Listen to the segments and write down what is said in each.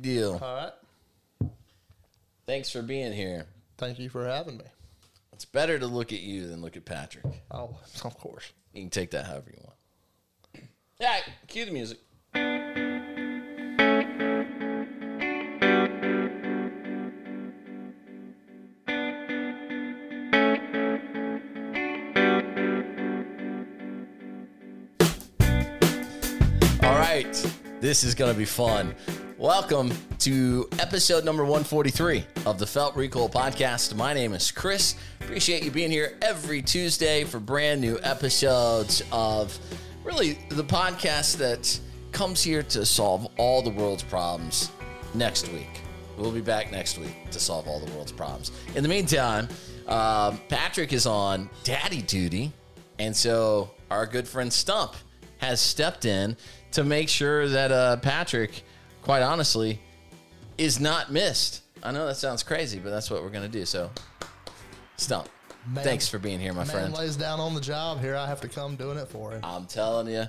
big deal. All right. Thanks for being here. Thank you for having me. It's better to look at you than look at Patrick. Oh, of course. You can take that however you want. All right, cue the music. This is going to be fun. Welcome to episode number 143 of the Felt Recoil podcast. My name is Chris. Appreciate you being here every Tuesday for brand new episodes of really the podcast that comes here to solve all the world's problems next week. We'll be back next week to solve all the world's problems. In the meantime, um, Patrick is on daddy duty, and so our good friend Stump has stepped in to make sure that uh, Patrick, quite honestly, is not missed. I know that sounds crazy, but that's what we're going to do. So, Stump, Man- thanks for being here, my Man friend. lays down on the job. Here I have to come doing it for him. I'm telling you,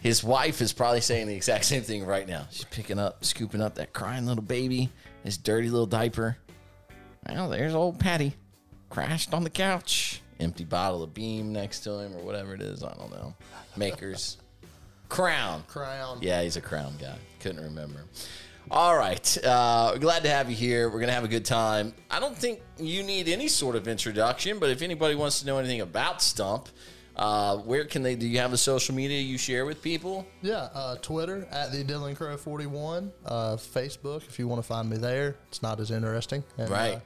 his wife is probably saying the exact same thing right now. She's picking up, scooping up that crying little baby, his dirty little diaper. Well, there's old Patty, crashed on the couch. Empty bottle of Beam next to him, or whatever it is. I don't know. Makers. Crown. Crown. Yeah, he's a crown guy. Couldn't remember. All right. Uh, glad to have you here. We're going to have a good time. I don't think you need any sort of introduction, but if anybody wants to know anything about Stump, uh, where can they? Do you have a social media you share with people? Yeah, uh, Twitter at the Dylan Crowe 41. Uh, Facebook, if you want to find me there. It's not as interesting. And, Right. uh,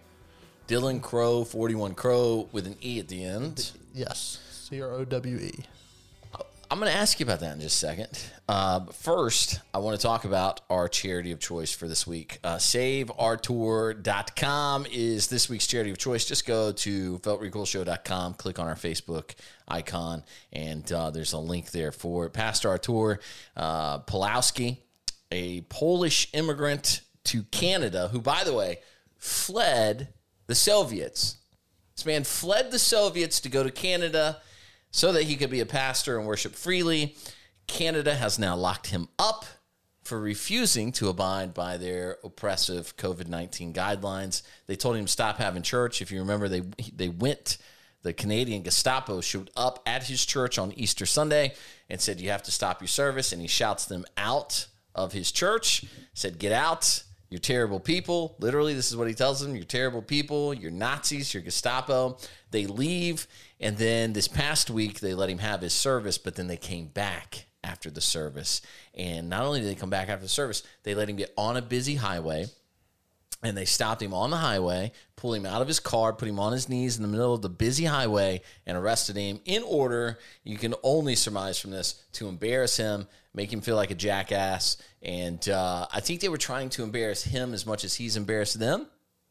Dylan Crowe, 41 Crow with an E at the end. yes. C R O W E. I'm going to ask you about that in just a second. Uh, first, I want to talk about our charity of choice for this week. Uh, SaveArtur.com is this week's charity of choice. Just go to FeltRecoilShow.com, click on our Facebook icon, and uh, there's a link there for. Pastor Artur uh, Pawlowski, a Polish immigrant to Canada, who, by the way, fled the Soviets. This man fled the Soviets to go to Canada so that he could be a pastor and worship freely. Canada has now locked him up for refusing to abide by their oppressive COVID 19 guidelines. They told him to stop having church. If you remember, they, they went, the Canadian Gestapo showed up at his church on Easter Sunday and said, You have to stop your service. And he shouts them out of his church, said, Get out. You're terrible people. Literally, this is what he tells them. You're terrible people. You're Nazis. You're Gestapo. They leave. And then this past week, they let him have his service, but then they came back after the service. And not only did they come back after the service, they let him get on a busy highway and they stopped him on the highway, pulled him out of his car, put him on his knees in the middle of the busy highway, and arrested him in order, you can only surmise from this, to embarrass him, make him feel like a jackass. And uh, I think they were trying to embarrass him as much as he's embarrassed them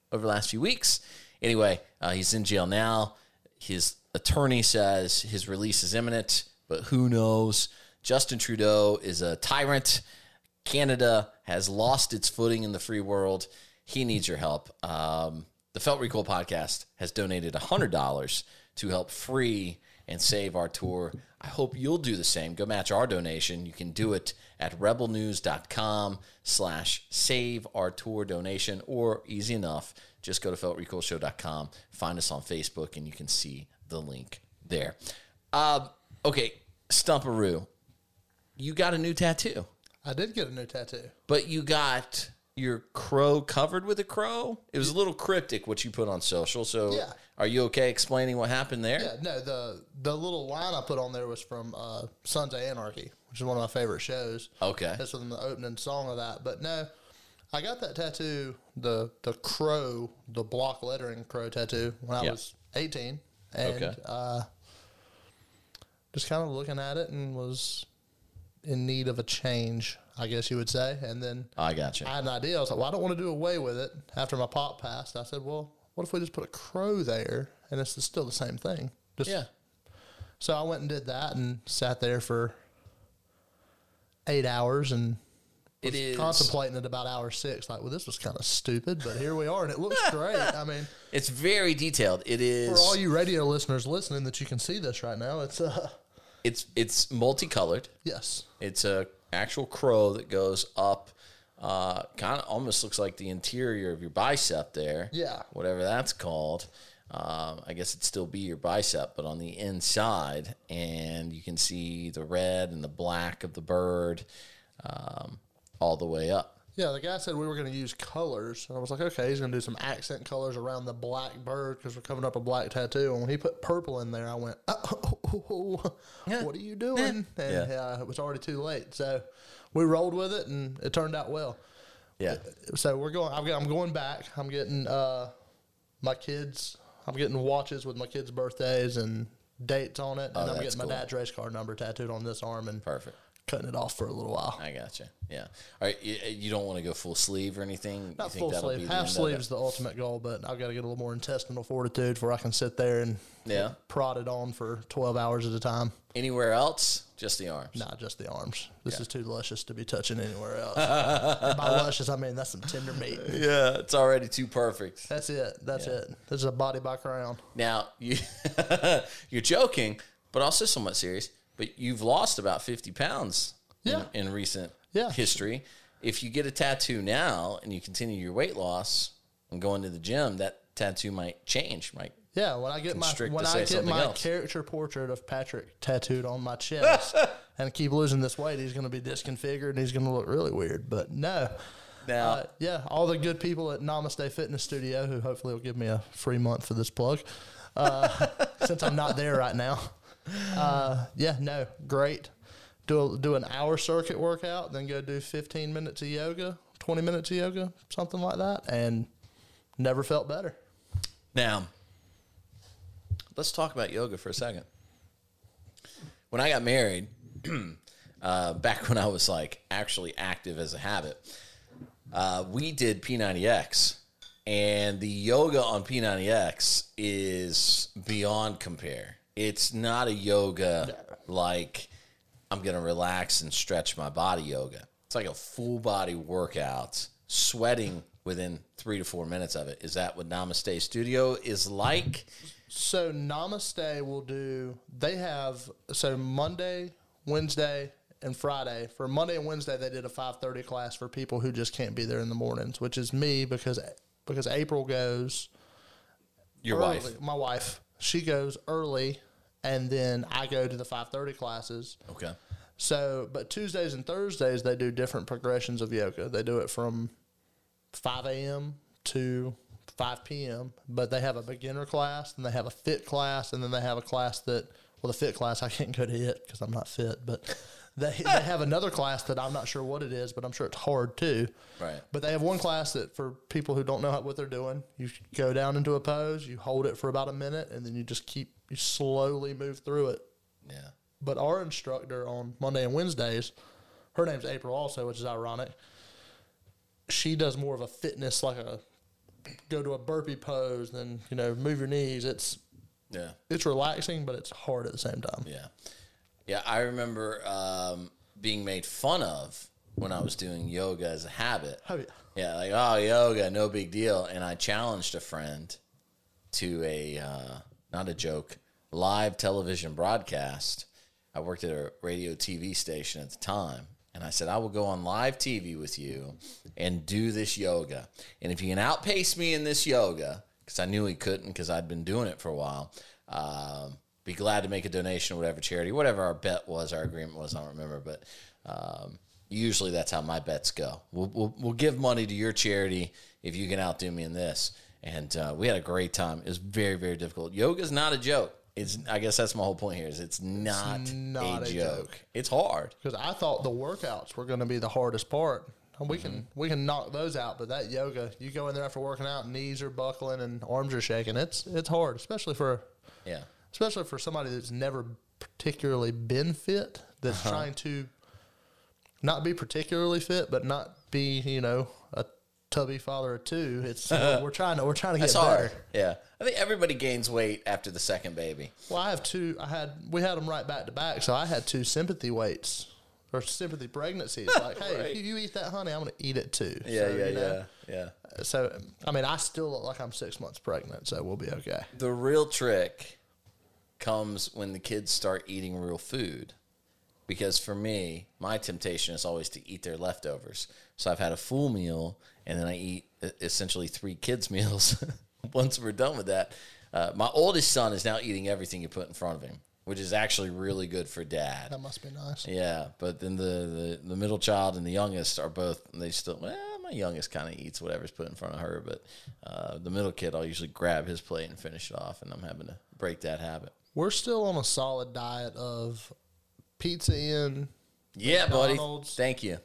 over the last few weeks. Anyway, uh, he's in jail now. His attorney says his release is imminent, but who knows? Justin Trudeau is a tyrant. Canada has lost its footing in the free world. He needs your help. Um, the Felt Recoil podcast has donated $100 to help free and save Artur. I hope you'll do the same. Go match our donation. You can do it at rebelnews.com slash save Artur donation or easy enough. Just go to feltrecoilshow.com, find us on Facebook, and you can see the link there. Uh, okay, Stumparoo, you got a new tattoo, I did get a new tattoo. but you got your crow covered with a crow. It was a little cryptic what you put on social. So, Yeah. Are you okay explaining what happened there? Yeah, no, the the little line I put on there was from uh, Sons of Anarchy, which is one of my favorite shows. Okay. That's from the opening song of that. But no, I got that tattoo, the the crow, the block lettering crow tattoo when I Yeah. was 18. And Okay. uh, just kind of looking at it and was in need of a change, I guess you would say. And then I got you. I had an idea. I was like, well, I don't want to do away with it after my pop passed. I said, well, what if we just put a crow there and it's still the same thing? Just yeah. so I went and did that and sat there for eight hours and It is. contemplating it about hour six. Like, well, this was kind of stupid, but here we are, and it looks great. I mean, It's very detailed. It is. for all you radio listeners listening, that you can see this right now. It's uh, It's it's multicolored. yes, It's a actual crow that goes up Uh, kind of almost looks like the interior of your bicep there. Yeah. Whatever that's called. Um, I guess it'd still be your bicep, but on the inside, and you can see the red and the black of the bird um, all the way up. Yeah, the guy said we were going to use colors, and I was like, okay, he's going to do some accent colors around the black bird because we're covering up a black tattoo. And when he put purple in there, I went, oh, what are you doing? And Yeah. yeah. it was already too late. So we rolled with it, and it turned out well. Yeah. So we're going. I'm, I'm going back. I'm getting uh, my kids. I'm getting watches with my kids' birthdays and dates on it, and I'm Oh, that's getting cool. my dad's race car number tattooed on this arm and Perfect. Cutting it off for a little while. I gotcha. Yeah. All right. You, you don't want to go full sleeve or anything? Not think full sleeve. Half sleeve is the ultimate goal, but I've got to get a little more intestinal fortitude before I can sit there and Yeah. prod it on for 12 hours at a time. Anywhere else? Just the arms. Not just the arms. This is too luscious to be touching anywhere else. By luscious, I mean that's some tender meat. Yeah, it's already too perfect. That's it. That's it. This is a body by crown. Now you you're joking, but also somewhat serious. But you've lost about fifty pounds Yeah. in, in recent Yeah. history. If you get a tattoo now and you continue your weight loss and go into the gym, that tattoo might change. Might Yeah, when I get my when I get my else. character portrait of Patrick tattooed on my chest and keep losing this weight, he's going to be disconfigured and he's going to look really weird. But no, now. uh, yeah, all the good people at Namaste Fitness Studio who hopefully will give me a free month for this plug, uh, since I'm not there right now. Uh, yeah, no, great. Do a, do an hour circuit workout, then go do 15 minutes of yoga, 20 minutes of yoga, something like that, and never felt better. Now, let's talk about yoga for a second. When I got married, uh, back when I was like actually active as a habit, uh, we did P90X, and the yoga on P90X is beyond compare. It's not a yoga like I'm going to relax and stretch my body yoga. It's like a full body workout, sweating within three to four minutes of it. Is that what Namaste Studio is like? So Namaste will do. They have so Monday, Wednesday, and Friday. For Monday and Wednesday, they did a five thirty class for people who just can't be there in the mornings, which is me because because April goes Your early. wife. My wife, she goes early, and then I go to the five thirty classes. Okay. So, but Tuesdays and Thursdays they do different progressions of yoga. They do it from 5 a.m. to 5 p.m. But they have a beginner class, and they have a fit class, and then they have a class that, well, the fit class I can't go to it because I'm not fit, but they, they have another class that I'm not sure what it is, but I'm sure it's hard too. Right. But they have one class that for people who don't know what they're doing, you go down into a pose, you hold it for about a minute, and then you just keep, you slowly move through it. Yeah. But our instructor on Monday and Wednesdays, her name's April also, which is ironic. She does more of a fitness, like a go to a burpee pose, then you know move your knees. It's Yeah. it's relaxing, but it's hard at the same time. Yeah. Yeah. I remember um, being made fun of when I was doing yoga as a habit. Oh yeah, Yeah, like oh yoga, no big deal. And I challenged a friend to a uh, not a joke live television broadcast. I worked at a radio TV station at the time, and I said I will go on live TV with you and do this yoga. And if you can outpace me in this yoga, because I knew he couldn't, because I'd been doing it for a while. Um, be glad to make a donation, or whatever charity, whatever our bet was, our agreement was. I don't remember, but um, usually that's how my bets go. We'll, we'll, we'll give money to your charity if you can outdo me in this. And uh, we had a great time. It was very, very difficult. Yoga's not a joke. It's. I guess that's my whole point here. Is it's not, not a, a joke. joke. It's hard. because I thought the workouts were going to be the hardest part. And we can we can knock those out, but that yoga, you go in there after working out, knees are buckling and arms are shaking. It's it's hard, especially for Yeah. Especially for somebody that's never particularly been fit, that's uh-huh. trying to not be particularly fit, but not be you know a tubby father of two. It's we're trying to we're trying to get better. hard. Yeah. I think everybody gains weight after the second baby. Well, I have two. I had we had them right back to back, so I had two sympathy weights or sympathy pregnancies. Like, hey, Right. if you, you eat that honey, I'm going to eat it too. Yeah, So, yeah, you know, yeah, yeah. So, I mean, I still look like I'm six months pregnant, so we'll be okay. The real trick comes when the kids start eating real food. because for me, my temptation is always to eat their leftovers. So I've had a full meal and then I eat essentially three kids' meals. Once we're done with that, uh, my oldest son is now eating everything you put in front of him, which is actually really good for dad. That must be nice. Yeah, but then the, the, the middle child and the youngest are both they still well, my youngest kind of eats whatever's put in front of her, but uh, the middle kid I'll usually grab his plate and finish it off, and I'm having to break that habit. We're still on a solid diet of Pizza Inn, Yeah, buddy. Thank you.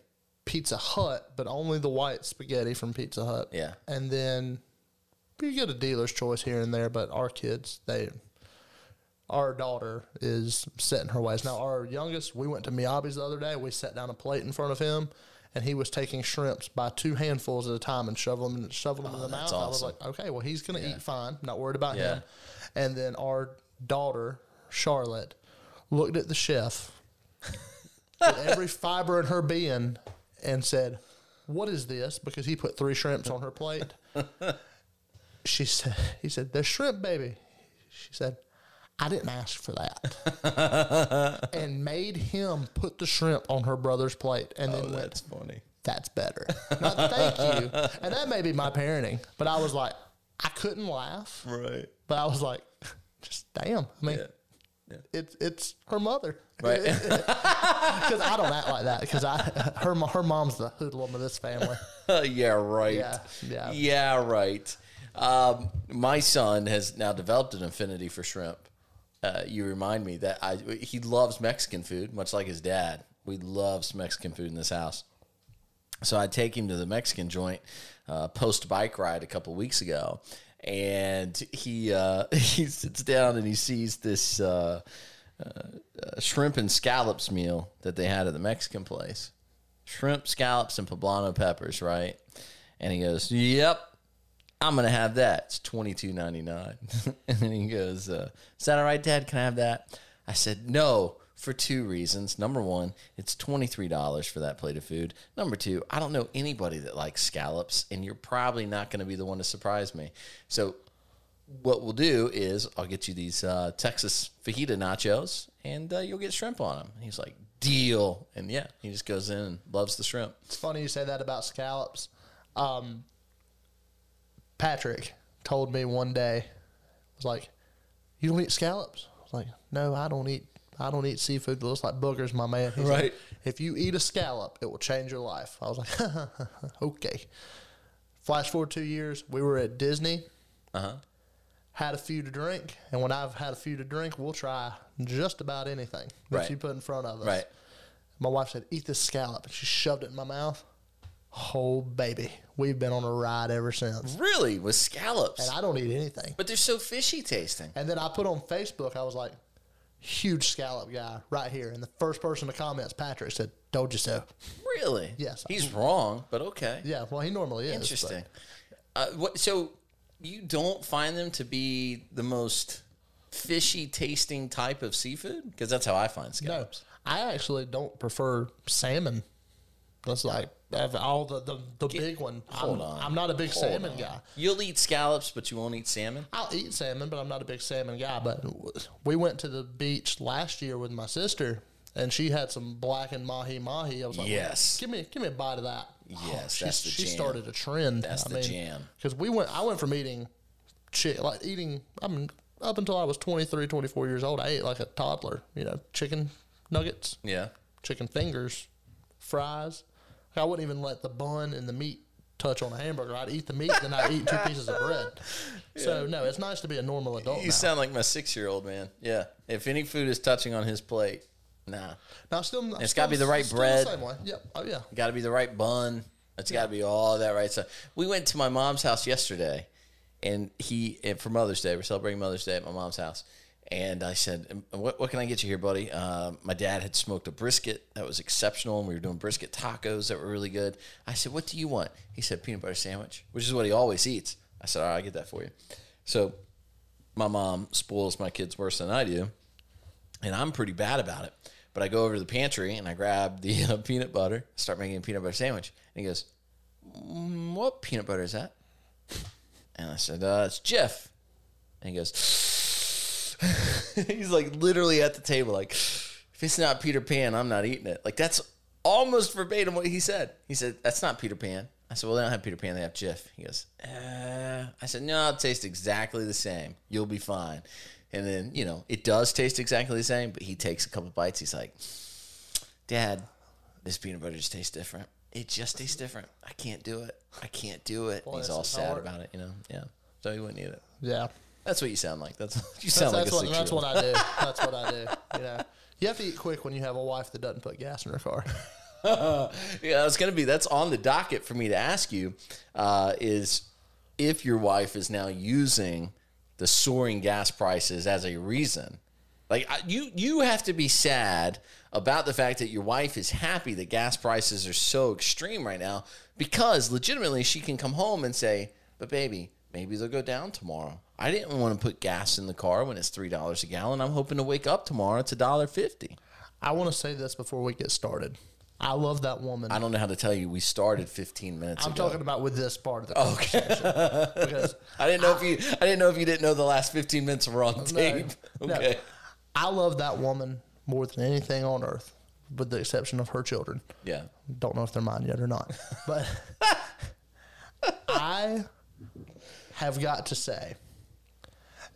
Pizza Hut, but only the white spaghetti from Pizza Hut. Yeah. And then you get a dealer's choice here and there, but our kids, they, our daughter is set in her ways. Now, our youngest, we went to Miyabi's the other day. We sat down a plate in front of him, and he was taking shrimps by two handfuls at a time and shoveling them, shoveling them oh, in the mouth. that's I was like, okay, well, he's going to eat fine. Not worried about Yeah. him. And then our daughter, Charlotte, looked at the chef with every fiber in her being and said, "What is this?" Because he put three shrimps on her plate. she said, "He said they're shrimp, baby." She said, "I didn't ask for that," and made him put the shrimp on her brother's plate, and then oh, went, That's funny. "That's better." Not thank you, and that may be my parenting, but I was like, I couldn't laugh, Right. but I was like, just damn. I mean. Yeah. It's it's her mother, Right. Because I don't act like that. Because I her her mom's the hoodlum of this family. yeah, right. Yeah, yeah. Yeah, right. Um, my son has now developed an affinity for shrimp. Uh, you remind me that I he loves Mexican food, much like his dad. We loves Mexican food in this house. So I take him to the Mexican joint uh, post bike ride a couple weeks ago, and he uh, he sits down and he sees this uh, uh, shrimp and scallops meal that they had at the Mexican place. Shrimp, scallops, and poblano peppers, right? And he goes, "Yep, I'm gonna have that. It's twenty two ninety nine. and then he goes, uh, "Is that all right, Dad? Can I have that?" I said, "No." For two reasons. Number one, it's $23 for that plate of food. Number two, I don't know anybody that likes scallops, and you're probably not going to be the one to surprise me. So, what we'll do is I'll get you these uh, Texas fajita nachos, and uh, you'll get shrimp on them. And he's like, deal. And yeah, he just goes in and loves the shrimp. It's funny you say that about scallops. Um, Patrick told me one day, was like, "You don't eat scallops?" I was like, "No, I don't eat. I don't eat seafood that looks like boogers, my man." He's like, Right. if you eat a scallop, it will change your life. I was like, "Okay." Flash forward two years, we were at Disney. Uh huh. had a few to drink, and when I've had a few to drink, we'll try just about anything that Right. you put in front of us. Right. My wife said, "Eat this scallop," and she shoved it in my mouth. Oh baby, we've been on a ride ever since, Really? With scallops? and I don't eat anything. but they're so fishy tasting. And then I put on Facebook, I was like, "Huge scallop guy right here," and the first person to comment is Patrick said, "Told you so." Really? Yes. He's wrong, but okay. Yeah, well, he normally is. Interesting. Uh, what, so you don't find them to be the most fishy tasting type of seafood? Because that's how I find No, scallops. I actually don't prefer salmon. That's like of all the the, the big one. hold I'm, on. I'm not a big Hold salmon on. guy. You'll eat scallops, but you won't eat salmon? I'll eat salmon, but I'm not a big salmon guy. But we went to the beach last year with my sister, and she had some blackened mahi mahi. I was like, Yes. give me give me a bite of that. Yes, oh, she, that's the she jam. started a trend. That's the jam. Because we went, I went from eating, chick like eating. I mean, up until I was 23, 24 years old, I ate like a toddler. You know, chicken nuggets, Yeah. chicken fingers, fries. I wouldn't even let the bun and the meat touch on a hamburger. I'd eat the meat, then I'd eat two pieces of bread. So no, it's nice to be a normal adult. You now. sound like my six year old man. Yeah. If any food is touching on his plate, nah. now still, It's gotta be the right bread. same way. Yep. Oh yeah. Got to be the right bun. It's got to be all that right stuff. We went to my mom's house yesterday, and he and for Mother's Day. We're celebrating Mother's Day at my mom's house, and I said, "Um, "What, what can I get you here, buddy?" Uh, my dad had smoked a brisket that was exceptional, and we were doing brisket tacos that were really good. I said, "What do you want?" He said, "Peanut butter sandwich," which is what he always eats. I said, "All right, I get that for you." So, my mom spoils my kids worse than I do and I'm pretty bad about it. But I go over to the pantry and I grab the uh, peanut butter, start making a peanut butter sandwich. And he goes, mm, "What peanut butter is that?" And I said, uh, "It's Jif." And he goes, "He's like literally at the table, like." if it's not Peter Pan, I'm not eating it. Like that's almost verbatim what he said. He said, That's not Peter Pan. I said, Well, they don't have Peter Pan, they have Jif. He goes, uh, I said, No, it tastes exactly the same. You'll be fine. And then, you know, it does taste exactly the same, but he takes a couple bites. He's like, Dad, this peanut butter just tastes different. It just tastes different. I can't do it. I can't do it. Boy, He's all sad hard. about it, you know? Yeah. So he wouldn't eat it. Yeah. That's what you sound like. That's you That's, sound like that's a what, six that's what I do. That's what I do. You know, you have to eat quick when you have a wife that doesn't put gas in her car. yeah, it's gonna be that's on the docket for me to ask you uh, is if your wife is now using the soaring gas prices as a reason. Like I, you, you have to be sad about the fact that your wife is happy that gas prices are so extreme right now because legitimately she can come home and say, "But baby, maybe they'll go down tomorrow." I didn't want to put gas in the car when it's three dollars a gallon. I'm hoping to wake up tomorrow it's a dollar fifty. I want to say this before we get started. I love that woman. I don't know how to tell you. We started 15 minutes I'm ago. talking about with this part of the conversation. because I didn't know if you. I didn't know if you didn't know the last 15 minutes were on tape. no. Okay. I love that woman more than anything on earth, with the exception of her children. Yeah. Don't know if they're mine yet or not. But I have got to say,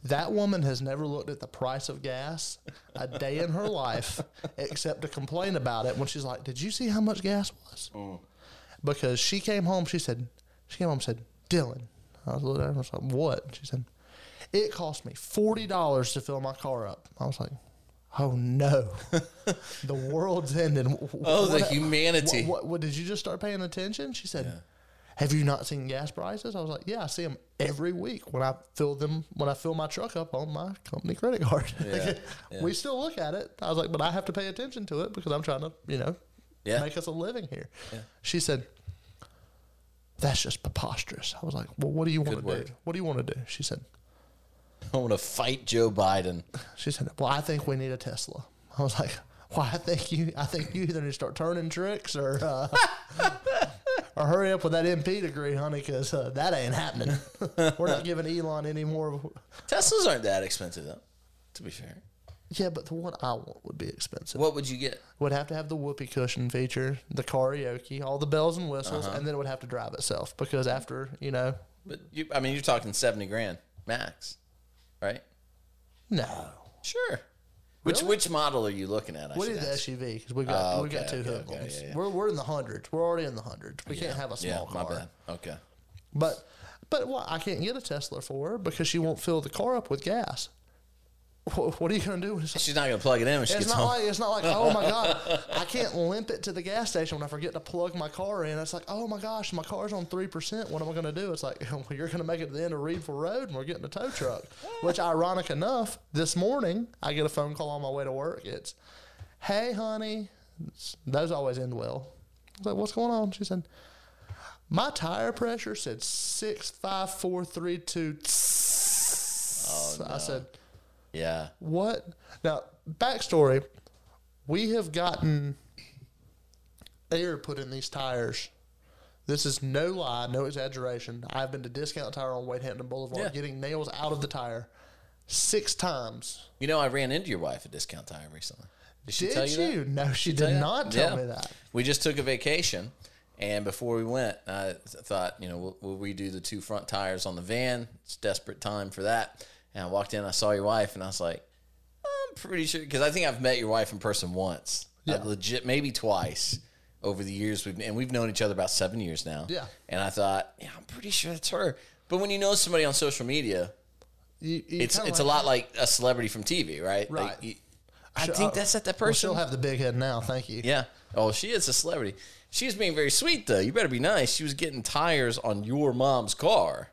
that woman has never looked at the price of gas a day in her life except to complain about it when she's like, Did you see how much gas was? Mm. Because she came home, she said, She came home and said, Dylan. I was looking at her, I was like, What? She said, It cost me $40 to fill my car up. I was like, Oh no, the world's ending. Oh, the humanity. What, what, what, did you just start paying attention? She said, "Have you not seen gas prices?" I was like, "Yeah, I see them every week when I fill them when I fill my truck up on my company credit card." Yeah, We still look at it. I was like, "But I have to pay attention to it because I'm trying to, you know, Yeah. make us a living here." She said, "That's just preposterous." I was like, "Well, what do you want to do? What do you want to do?" She said, I want to fight Joe Biden. She said, "Well, I think we need a Tesla." I was like, "Well, I think you, I think you either need to start turning tricks or, uh, or hurry up with that MP degree, honey, because uh, that ain't happening. We're not giving Elon any more." Teslas aren't that expensive though. To be fair, Yeah, but the one I want would be expensive. what would you get? Would have to have the whoopee cushion feature, the karaoke, all the bells and whistles, Uh-huh. and then it would have to drive itself because after you know, But you, I mean, you're talking 70 grand max, right? no. Sure. Which Really? which model are you looking at? I We should need the ask. SUV because we got Oh, we got okay, two okay, hood okay, ones. yeah, yeah. We're we're in the hundreds. We're already in the hundreds. We can't have a small car. my bad. Okay. But but what I can't get a Tesla for her because she won't fill the car up with gas. What, what are you going to do? When it's, She's not going to plug it in when she it's gets not home. like it's not like oh my god, I can't limp it to the gas station when I forget to plug my car in. It's like oh my gosh, my car's on three percent. What am I going to do? It's like well, you're going to make it to the end of Reidville Road and we're getting a tow truck. Which ironic enough, this morning I get a phone call on my way to work. It's hey honey, It's- those always end well. I was like what's going on? She said. My tire pressure said six five four three two. Oh, no. I said, yeah. "What?" Now, backstory: We have gotten air put in these tires. This is no lie, no exaggeration. I've been to Discount Tire on Wade Hampton Boulevard, Yeah. getting nails out of the tire six times. You know, I ran into your wife at Discount Tire recently. Did she Did tell you, that? No, she tell did you that? not tell Yeah. me that. We just took a vacation, and before we went, I thought, you know, we'll, we'll redo the two front tires on the van. It's desperate time for that. And I walked in, I saw your wife, and I was like, I'm pretty sure because I think I've met your wife in person once, Yeah. Legit, maybe twice over the years. We've and we've known each other about seven years now. Yeah. And I thought, yeah, I'm pretty sure that's her. But when you know somebody on social media, You, you it's it's a lot like a celebrity from TV, right? Like, Right. you- I think that's not that Well, person. she'll have the big head now. Thank you. Yeah. Oh, she is a celebrity. She's being very sweet though. You better be nice. She was getting tires on your mom's car,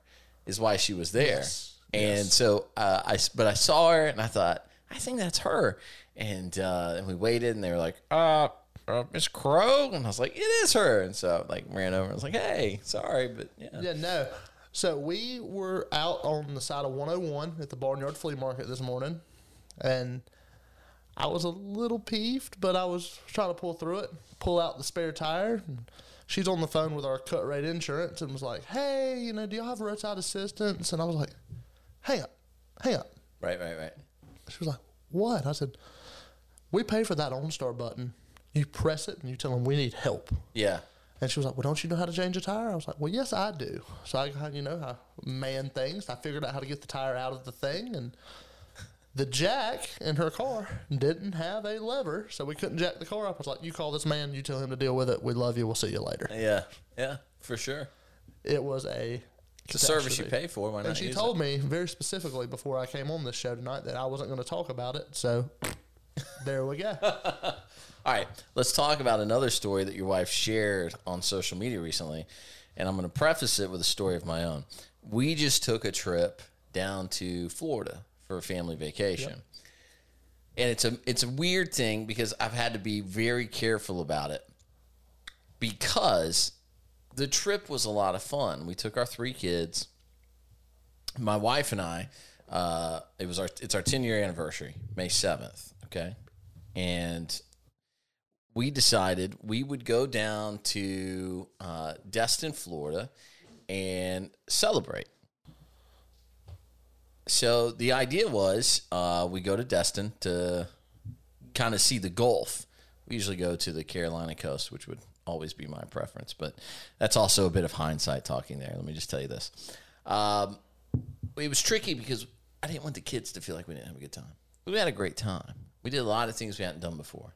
is why she was there. Yes. And so uh, I, but I saw her and I thought, I think that's her. And uh, and we waited and they were like, uh, uh Miss Crowe, and I was like, it is her. And so I, like ran over. and was like, hey, sorry, but yeah. Yeah, no. So we were out on the side of 101 at the Barnyard Flea Market this morning, and I was a little peeved, but I was trying to pull through it, pull out the spare tire. And she's on the phone with our cut rate insurance and was like, "Hey, you know, do y'all have roadside assistance?" And I was like, "Hang up, hang up." Right, right, right. She was like, "What?" I said, We pay for that OnStar button. You press it and you tell them we need help. Yeah. And she was like, "Well, don't you know how to change a tire?" I was like, "Well, yes, I do." So I, you know, I man things. I figured out how to get the tire out of the thing, and the jack in her car didn't have a lever, so we couldn't jack the car up. I was like, "You call this man. You tell him to deal with it. We love you. We'll see you later." Yeah. Yeah. For sure. It was a It's a service you pay for. Why not And she told me very specifically before I came on this show tonight that I wasn't going to talk about it. So there we go. All right. Let's talk about another story that your wife shared on social media recently, and I'm going to preface it with a story of my own. We just took a trip down to Florida for a family vacation. And it's a it's a weird thing because I've had to be very careful about it because the trip was a lot of fun. We took our three kids, my wife and I. Uh, it was our it's our ten year anniversary, May seventh. Okay, and we decided we would go down to uh, Destin, Florida, and celebrate. So the idea was uh, we go to Destin to kind of see the Gulf. We usually go to the Carolina coast, which would always be my preference, but that's also a bit of hindsight talking there. Let me just tell you this. Um, it was tricky because I didn't want the kids to feel like we didn't have a good time. We had a great time. We did a lot of things we hadn't done before,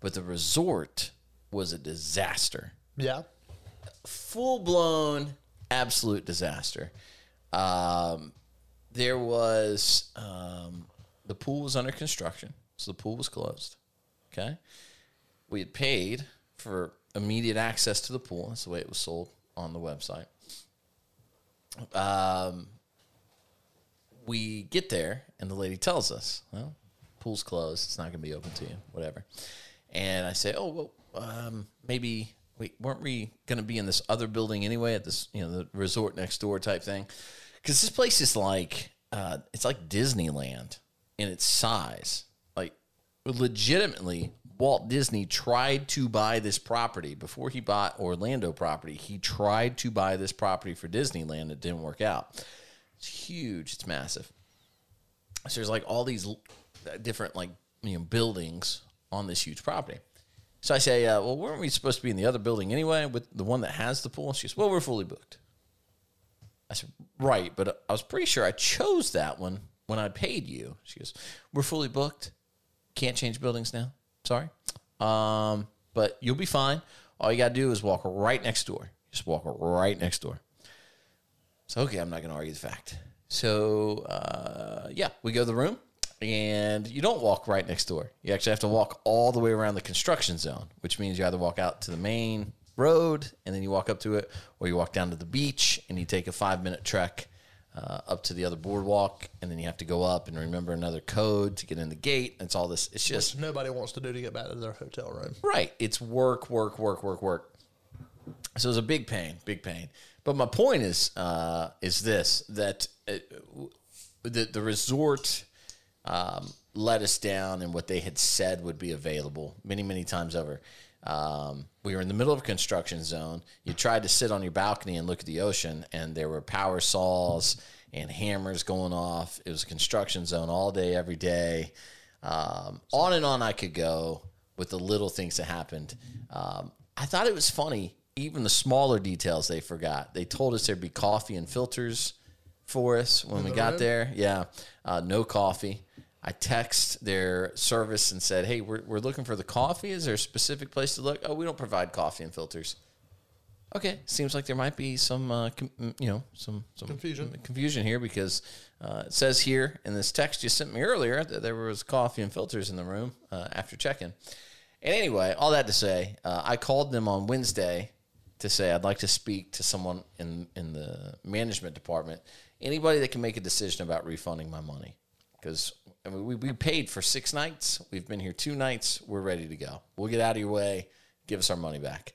but the resort was a disaster Yeah. full blown absolute disaster. Um, there was um, the pool was under construction, so the pool was closed. Okay, we had paid for immediate access to the pool. That's the way it was sold on the website. Um, we get there, and the lady tells us, "Well, pool's closed. It's not going to be open to you. Whatever." And I say, "Oh, well, um, maybe wait, weren't we going to be in this other building anyway at this, you know, the resort next door type thing? Because this place is like, uh, it's like Disneyland in its size. Like, legitimately, Walt Disney tried to buy this property before he bought Orlando property. He tried to buy this property for Disneyland. It didn't work out. It's huge. It's massive. So there's like all these different like you know buildings on this huge property. So I say, uh, well, weren't we supposed to be in the other building anyway, with the one that has the pool? She goes, well, we're fully booked. I said, right, but I was pretty sure I chose that one when I paid you. She goes, we're fully booked. Can't change buildings now. Sorry. Um, but you'll be fine. All you got to do is walk right next door. Just walk right next door. So, okay, I'm not going to argue the fact. So, uh, yeah, we go to the room and you don't walk right next door. You actually have to walk all the way around the construction zone, which means you either walk out to the main road and then you walk up to it, or you walk down to the beach and you take a five minute trek uh, up to the other boardwalk, and then you have to go up and remember another code to get in the gate. It's all this. It's just Nobody wants to do to get back to their hotel room. Right. It's work, work, work, work, work. So it was a big pain, big pain. But my point is, uh, is this that uh, the the resort um, let us down and what they had said would be available many, many times over. Um, we were in the middle of a construction zone. You tried to sit on your balcony and look at the ocean, and there were power saws and hammers going off. It was a construction zone all day, every day. Um, on and on I could go with the little things that happened. Um, I thought it was funny, even the smaller details they forgot. They told us there'd be coffee and filters for us when we got there. Yeah, uh, no coffee. I text their service and said, "Hey, we're, we're looking for the coffee. Is there a specific place to look? Oh, we don't provide coffee and filters. Okay, seems like there might be some, uh, com- you know, some some Confusion. confusion here because uh, it says here in this text you sent me earlier that there was coffee and filters in the room uh, after check-in. And anyway, all that to say, uh, I called them on Wednesday to say I'd like to speak to someone in in the management department. Anybody that can make a decision about refunding my money because we, we paid for six nights. We've been here two nights. We're ready to go. We'll get out of your way. Give us our money back.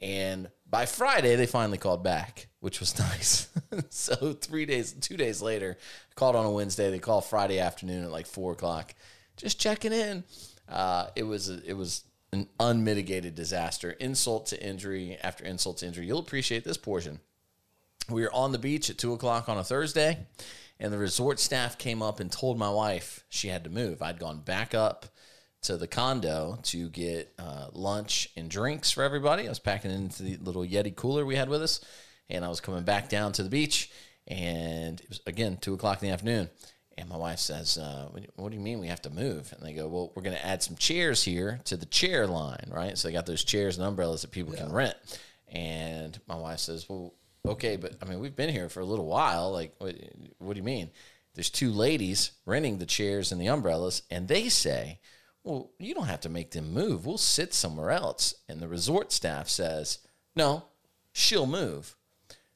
And by Friday, they finally called back, which was nice. so three days, two days later, called on a Wednesday. They called Friday afternoon at like four o'clock, just checking in. Uh, it was it was an unmitigated disaster, insult to injury after insult to injury. You'll appreciate this portion. We were on the beach at two o'clock on a Thursday, and the resort staff came up and told my wife she had to move. I'd gone back up to the condo to get uh, lunch and drinks for everybody. I was packing into the little Yeti cooler we had with us, and I was coming back down to the beach, and it was again two o'clock in the afternoon. And my wife says, uh, what, do you, "What do you mean we have to move?" And they go, "Well, we're going to add some chairs here to the chair line, right? So they got those chairs and umbrellas that people can rent." And my wife says, "Well, okay, but I mean, we've been here for a little while. Like, what, what do you mean?" There's two ladies renting the chairs and the umbrellas, and they say, "Well, you don't have to make them move. We'll sit somewhere else." And the resort staff says, "No, she'll move."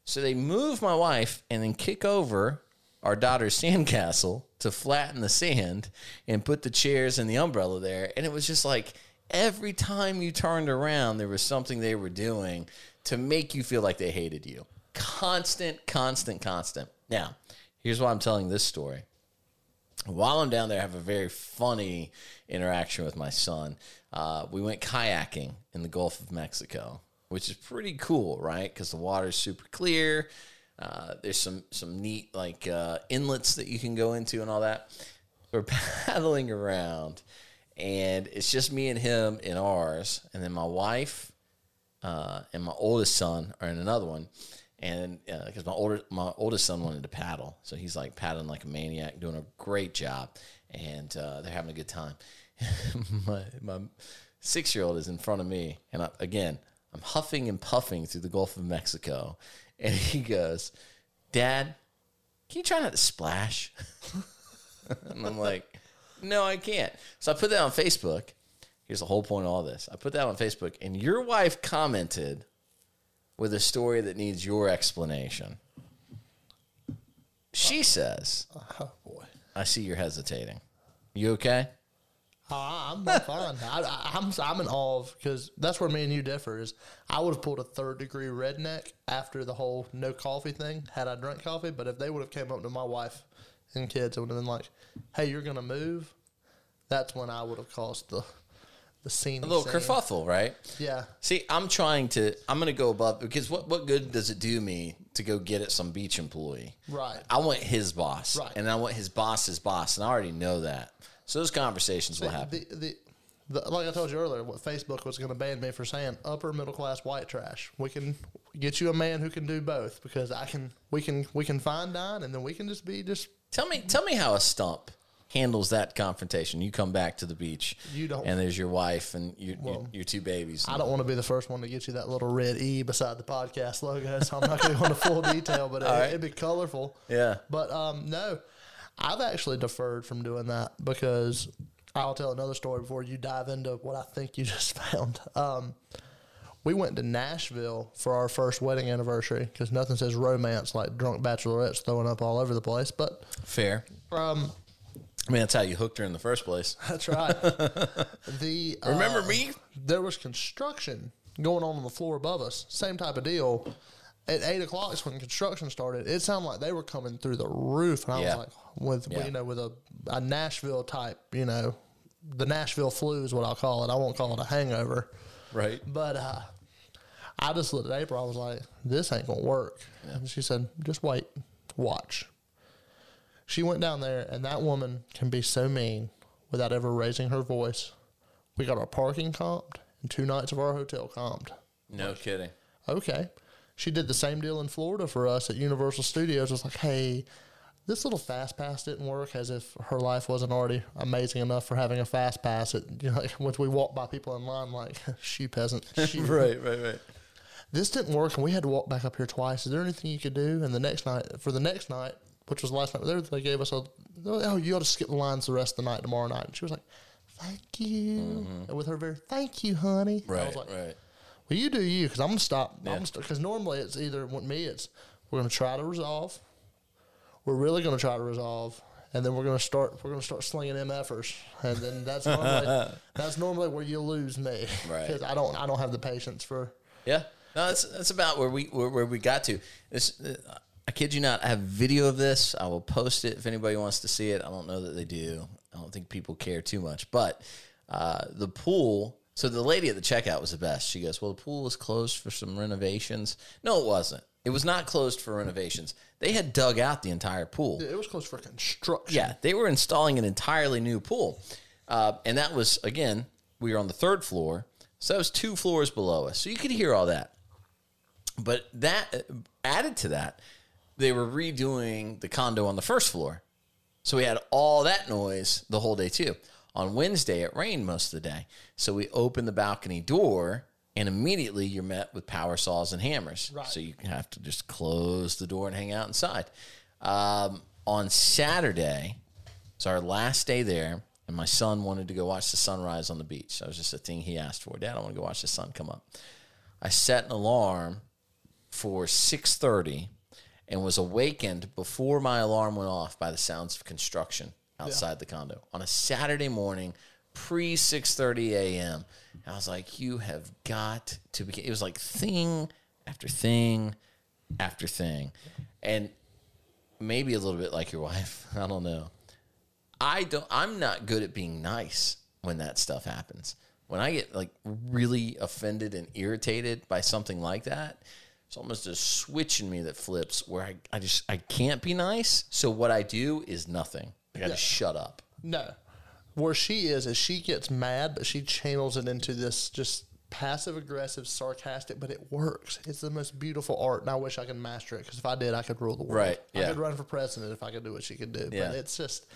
So they move my wife and then kick over our daughter's sandcastle to flatten the sand and put the chairs and the umbrella there. And it was just like every time you turned around, there was something they were doing to make you feel like they hated you. Constant, constant, constant. Now, here's why I'm telling this story. While I'm down there, I have a very funny interaction with my son. Uh, we went kayaking in the Gulf of Mexico, which is pretty cool, right? Because the water's super clear. Uh, there's some some neat like uh, inlets that you can go into and all that. We're paddling around, and it's just me and him in ours, and then my wife uh, and my oldest son are in another one. And because my older my oldest son wanted to paddle, so he's like paddling like a maniac, doing a great job, and uh, they're having a good time. my my six year old is in front of me, and I, again I'm huffing and puffing through the Gulf of Mexico, and he goes, Dad, can you try not to splash? and I'm like, No, I can't. So I put that on Facebook. Here's the whole point of all this. I put that on Facebook, and your wife commented with a story that needs your explanation. She says, Oh boy. I see you're hesitating. You okay? Oh, I'm fine. I, I, I'm I'm in awe because that's where me and you differ. Is I would have pulled a third degree redneck after the whole no coffee thing had I drank coffee. But if they would have came up to my wife and kids and would have been like, "Hey, you're gonna move," that's when I would have caused the the scene. A little kerfuffle, right? Yeah. See, I'm trying to. I'm going to go above because what what good does it do me to go get at some beach employee? Right. I want his boss, Right. and I want his boss's boss, and I already know that. So those conversations will happen. The, the, the, like I told you earlier, what Facebook was going to ban me for saying upper middle class white trash. We can get you a man who can do both because I can. We can we can fine dine and then we can just be just. Tell me, tell me how a stump handles that confrontation. You come back to the beach, You don't- and there's your wife and your your, your two babies. I don't want to be the first one to get you that little red E beside the podcast logo, so I'm not going to go into full detail, but it, right. it'd be colorful. Yeah. But um, no, I've actually deferred from doing that because I'll tell another story before you dive into what I think you just found. Um, we went to Nashville for our first wedding anniversary because nothing says romance like drunk bachelorettes throwing up all over the place. But Fair. um, I mean, that's how you hooked her in the first place. that's right. the uh, Remember me? there was construction going on on the floor above us. Same type of deal. At eight o'clock is when construction started. It sounded like they were coming through the roof, and I Yeah. was like, with Yeah. you know, with a, a Nashville type, you know, the Nashville flu is what I'll call it. I won't call it a hangover, Right. but uh, I just looked at April. I was like, this ain't gonna work. And she said, just wait, watch. She went down there, and that woman can be so mean without ever raising her voice. We got our parking comped and two nights of our hotel comped. No kidding. Okay. She did the same deal in Florida for us at Universal Studios. It's like, hey, this little fast pass didn't work as if her life wasn't already amazing enough for having a fast pass. It, you know, like, when we walk by people in line, like, she peasant. She, Right. Right. Right. this didn't work, and we had to walk back up here twice. Is there anything you could do? And the next night, for the next night, which was the last night there, they gave us a, oh, you ought to skip the lines the rest of the night tomorrow night. And she was like, thank you. And with her very, thank you, honey. I was like, right. well, you do you, because I'm gonna stop. Yeah. Because normally it's either with me, it's we're gonna try to resolve. We're really gonna try to resolve, and then we're gonna start. We're gonna start slinging MFers, and then that's normally that's normally where you lose me, Right. Because I don't I don't have the patience for. Yeah, no, that's that's about where we where, where we got to. This, uh, I kid you not. I have video of this. I will post it if anybody wants to see it. I don't know that they do. I don't think people care too much. But uh, the pool. So the lady at the checkout was the best. She goes, "Well, the pool was closed for some renovations." No, it wasn't. It was not closed for renovations. They had dug out the entire pool. It was closed for construction. Yeah, they were installing an entirely new pool. Uh, and that was, again, we were on the third floor. So that was two floors below us. So you could hear all that. But that added to that, they were redoing the condo on the first floor. So we had all that noise the whole day too. On Wednesday, it rained most of the day. So we opened the balcony door and immediately you're met with power saws and hammers. Right. So you have to just close the door and hang out inside. Um, on Saturday, it's our last day there, and my son wanted to go watch the sunrise on the beach. That was just a thing he asked for. Dad, I want to go watch the sun come up. I set an alarm for 6:30 and was awakened before my alarm went off by the sounds of construction outside the condo on a Saturday morning pre 6:30 a.m. I was like, "You have got to be." It was like thing after thing after thing, and maybe a little bit like your wife. I don't know. I don't. I'm not good at being nice when that stuff happens. When I get like really offended and irritated by something like that, it's almost a switch in me that flips where I, I just I can't be nice. So what I do is nothing. I gotta shut up. No. Where she is, is she gets mad, but she channels it into this just passive aggressive, sarcastic, but it works. It's the most beautiful art, and I wish I could master it because if I did, I could rule the world. Right, I yeah. could run for president if I could do what she could do. Yeah. But it's just,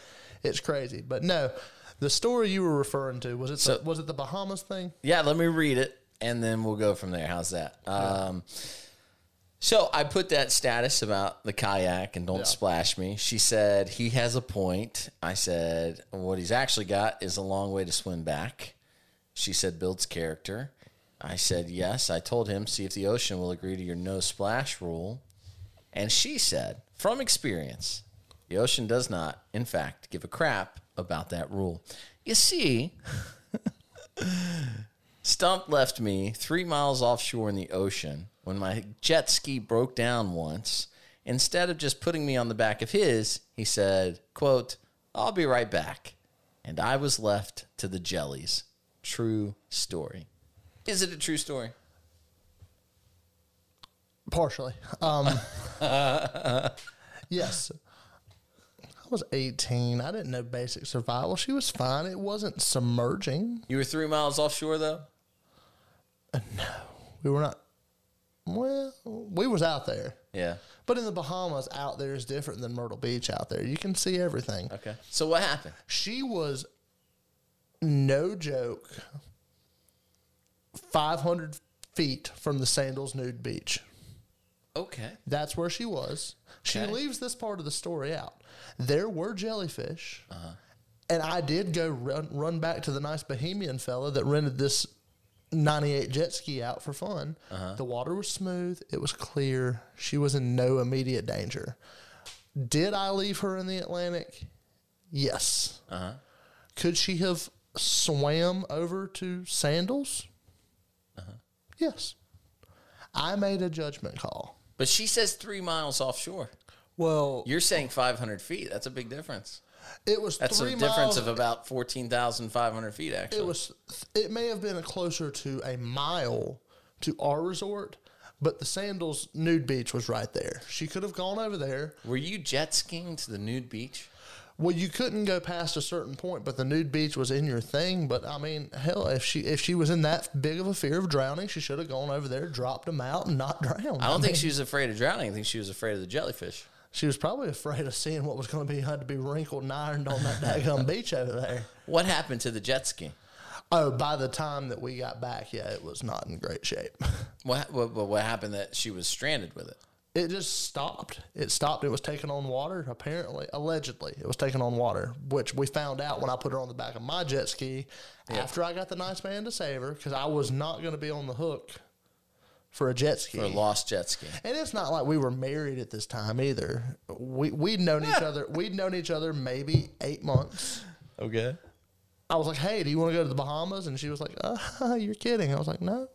it's crazy. But no, the story you were referring to was it So- the, was it the Bahamas thing? Yeah, let me read it and then we'll go from there. How's that? Um, so I put that status about the kayak and don't Yeah. splash me. She said he has a point. I said what he's actually got is a long way to swim back. She said builds character. I said yes. I told him see if the ocean will agree to your no splash rule. And she said, from experience, the ocean does not, in fact, give a crap about that rule. You see, Stump left me three miles offshore in the ocean when my jet ski broke down once. Instead of just putting me on the back of his, he said, quote, I'll be right back. And I was left to the jellies. True story. Is it a true story? Partially. Um, yes. I was 18. I didn't know basic survival. She was fine. It wasn't submerging. You were three miles offshore though? No. We were not. Well, we was out there, Yeah. but in the Bahamas, out there is different than Myrtle Beach. Out there, you can see everything. Okay. So what happened? She was, no joke, five hundred feet from the Sandals Nude Beach. Okay. That's where she was. She Okay. leaves this part of the story out. There were jellyfish, Uh-huh. and I did go run, run back to the nice Bahamian fella that rented this 98 jet ski out for fun. Uh-huh. The water was smooth, it was clear. She was in no immediate danger. Did I leave her in the Atlantic? Yes. Uh-huh. Could she have swam over to Sandals? Uh-huh. Yes. I made a judgment call. But she says three miles offshore. Well, You're saying 500 feet. That's a big difference. It was That's a difference miles. of about 14,500 feet, actually. it was. It may have been closer to a mile to our resort, but the Sandals nude beach was right there. She could have gone over there. Were you jet skiing to the nude beach? Well, you couldn't go past a certain point, but the nude beach was in your thing. But I mean, hell, if she if she was in that big of a fear of drowning, she should have gone over there, dropped him out, and not drowned. I don't think she was afraid of drowning. I think she was afraid of the jellyfish. She was probably afraid of seeing what was going to be had to be wrinkled and ironed on that daggum beach over there. What happened to the jet ski? Oh, by the time that we got back, yeah, it was not in great shape. What, what, what what happened that she was stranded with it? It just stopped. It stopped. It was taken on water, apparently. Allegedly, it was taken on water, which we found out when I put her on the back of my jet ski after I got the nice man to save her because I was not going to be on the hook for a jet ski. For a lost jet ski. And it's not like we were married at this time either. We we'd known each other. We'd known each other maybe eight months. Okay. I was like, "Hey, do you want to go to the Bahamas?" And she was like, uh, "You're kidding." I was like, "No,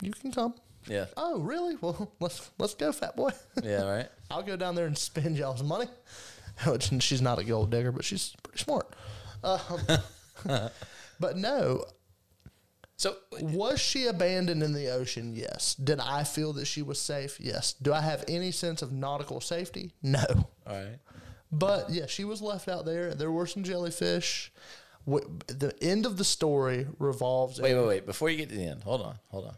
you can come." Yeah. Oh, really? Well, let's let's go, fat boy. Yeah, right? I'll go down there and spend y'all's money. Which she's not a gold digger, but she's pretty smart. Um, but no, So, was she abandoned in the ocean? Yes. Did I feel that she was safe? Yes. Do I have any sense of nautical safety? No. all right. But yeah, she was left out there. There were some jellyfish. the end of the story revolves. Wait, wait, wait. Before you get to the end, hold on, hold on.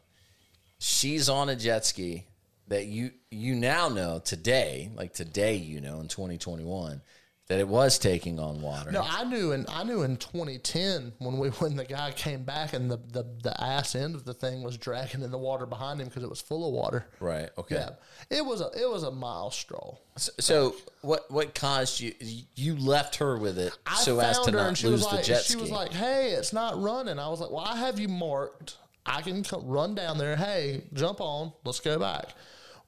She's on a jet ski that you you now know today, like today, you know, in 2021, that it was taking on water. No, I knew in I knew in 2010 when we when the guy came back and the, the, the ass end of the thing was dragging in the water behind him because it was full of water. Right. Okay. Yeah, it was a it was a mile stroll. So, so what what caused you? You left her with it I so as to not and lose the like jet she ski. was like, "Hey, it's not running." I was like, "Well, I have you marked. I can come, run down there. Hey, jump on. Let's go back."